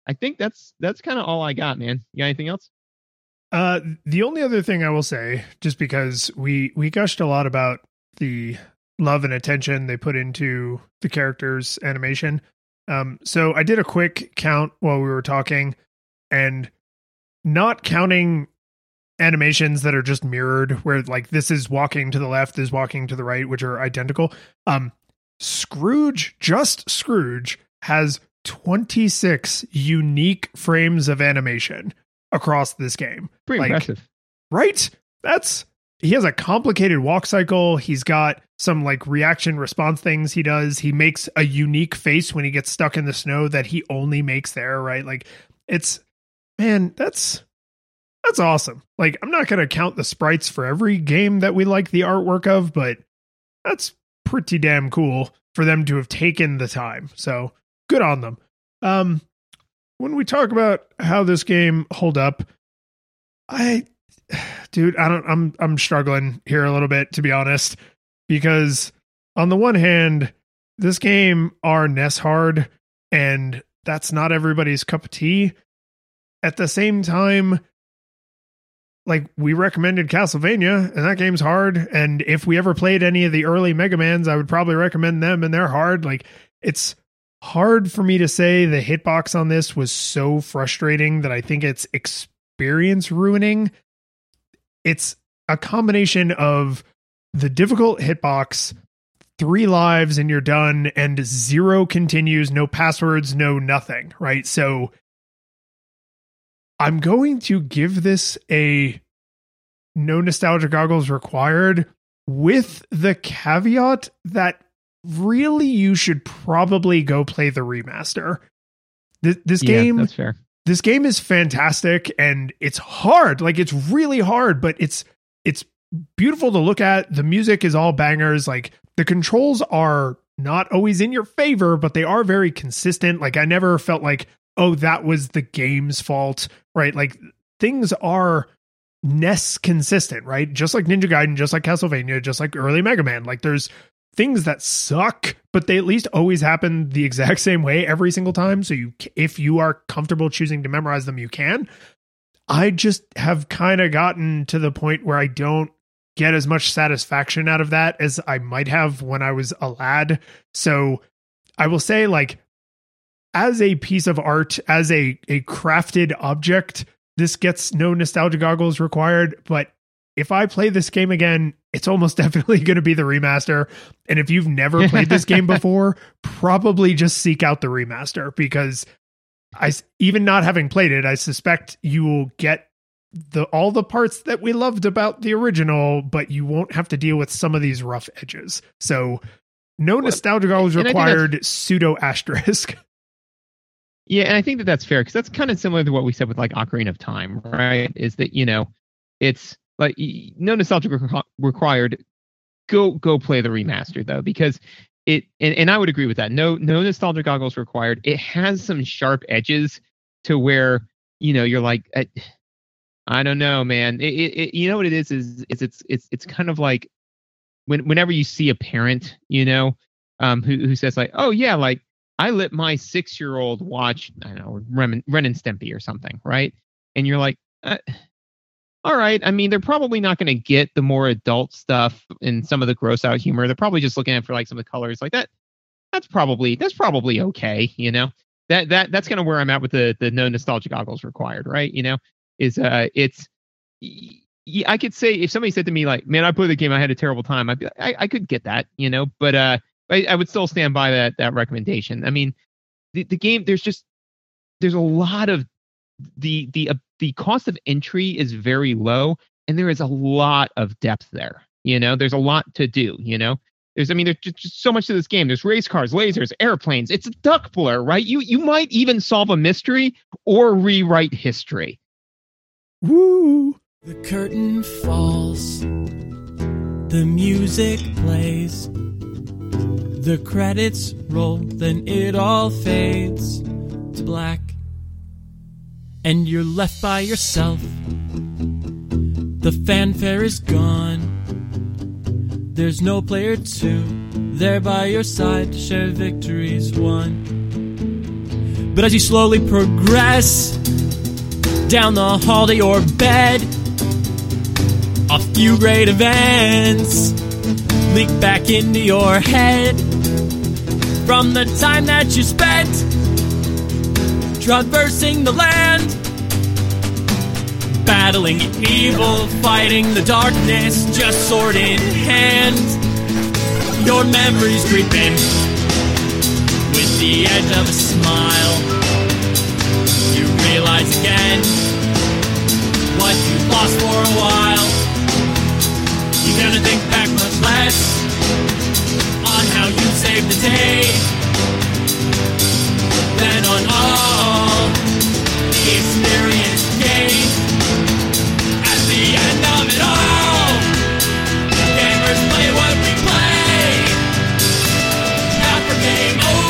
I think that's that's kind of all I got, man. You got anything else? Uh, the only other thing I will say, just because we we gushed a lot about the love and attention they put into the characters' animation. Um, so I did a quick count while we were talking, and not counting animations that are just mirrored, where like this is walking to the left, this is walking to the right, which are identical. Um, Scrooge, just Scrooge, has 26 unique frames of animation across this game. Pretty like, impressive. Right? That's he has a complicated walk cycle. He's got some like reaction response things he does. He makes a unique face when he gets stuck in the snow that he only makes there, right? Like it's man, that's that's awesome. Like I'm not going to count the sprites for every game that we like the artwork of, but that's pretty damn cool for them to have taken the time. So, good on them. Um when we talk about how this game hold up, I dude, I don't I'm I'm struggling here a little bit to be honest because on the one hand, this game are NES hard and that's not everybody's cup of tea. At the same time, like we recommended Castlevania and that game's hard and if we ever played any of the early Mega Mans, I would probably recommend them and they're hard. Like it's hard for me to say the hitbox on this was so frustrating that I think it's experience ruining. It's a combination of the difficult hitbox, three lives and you're done, and zero continues, no passwords, no nothing, right? So I'm going to give this a no nostalgia goggles required with the caveat that really you should probably go play the remaster. This, this Yeah, game that's fair. this game is fantastic and it's hard like it's really hard but it's it's beautiful to look at the music is all bangers like the controls are not always in your favor but they are very consistent like i never felt like oh that was the game's fault right? Like things are NES consistent right? Just like ninja gaiden just like castlevania just like early mega man like there's things that suck but they at least always happen the exact same way every single time. So you if you are comfortable choosing to memorize them you can. I just have kind of gotten to the point where i don't get as much satisfaction out of that as i might have when i was a lad. So i will say like as a piece of art as a a crafted object this gets no nostalgia goggles required but if I play this game again, it's almost definitely going to be the remaster. And if you've never played this game before, probably just seek out the remaster because I even not having played it, I suspect you will get the all the parts that we loved about the original, but you won't have to deal with some of these rough edges. So no nostalgia goggles and I think that's- required. Pseudo asterisk. Yeah, and I think that that's fair because that's kind of similar to what we said with like Ocarina of Time, right? Is that you know, it's like no nostalgia requ- required. Go go play the remaster though because it and, and I would agree with that. No no nostalgia goggles required. It has some sharp edges to where you know you're like I, I don't know, man. It, it- you know what it is is is it's it's it's kind of like when whenever you see a parent, you know, um, who who says like, oh yeah, like I let my six year old watch, I know, Ren, Ren and Stimpy or something, right? And you're like, uh, all right. I mean, they're probably not going to get the more adult stuff and some of the gross out humor. They're probably just looking at for like some of the colors like that. That's probably that's probably okay, you know. That that that's kind of where I'm at with the the no nostalgia goggles required, right? You know, is uh it's I could say if somebody said to me like, "Man, I played the game, I had a terrible time," I'd be, I, I could get that, you know, but uh, I, I would still stand by that that recommendation. I mean, the, the game there's just there's a lot of the the uh, the cost of entry is very low, and there is a lot of depth there. You know, there's a lot to do. You know, there's I mean, there's just, just so much to this game. There's race cars, lasers, airplanes. It's a duck blur, right? You you might even solve a mystery or rewrite history. Woo! The curtain falls, the music plays, the credits roll, then it all fades to black, and you're left by yourself. The fanfare is gone, there's no player two there by your side to share victories won. But as you slowly progress down the hall to your bed, a few great events leak back into your head from the time that you spent traversing the land, battling evil, fighting the darkness, just sword in hand. Your memories creep in with the edge of a smile. You realize again what you lost for a while. You're gonna think back Less on how you saved the day. than on all the experience gained. At the end of it all, gamers play what we play. not After game over.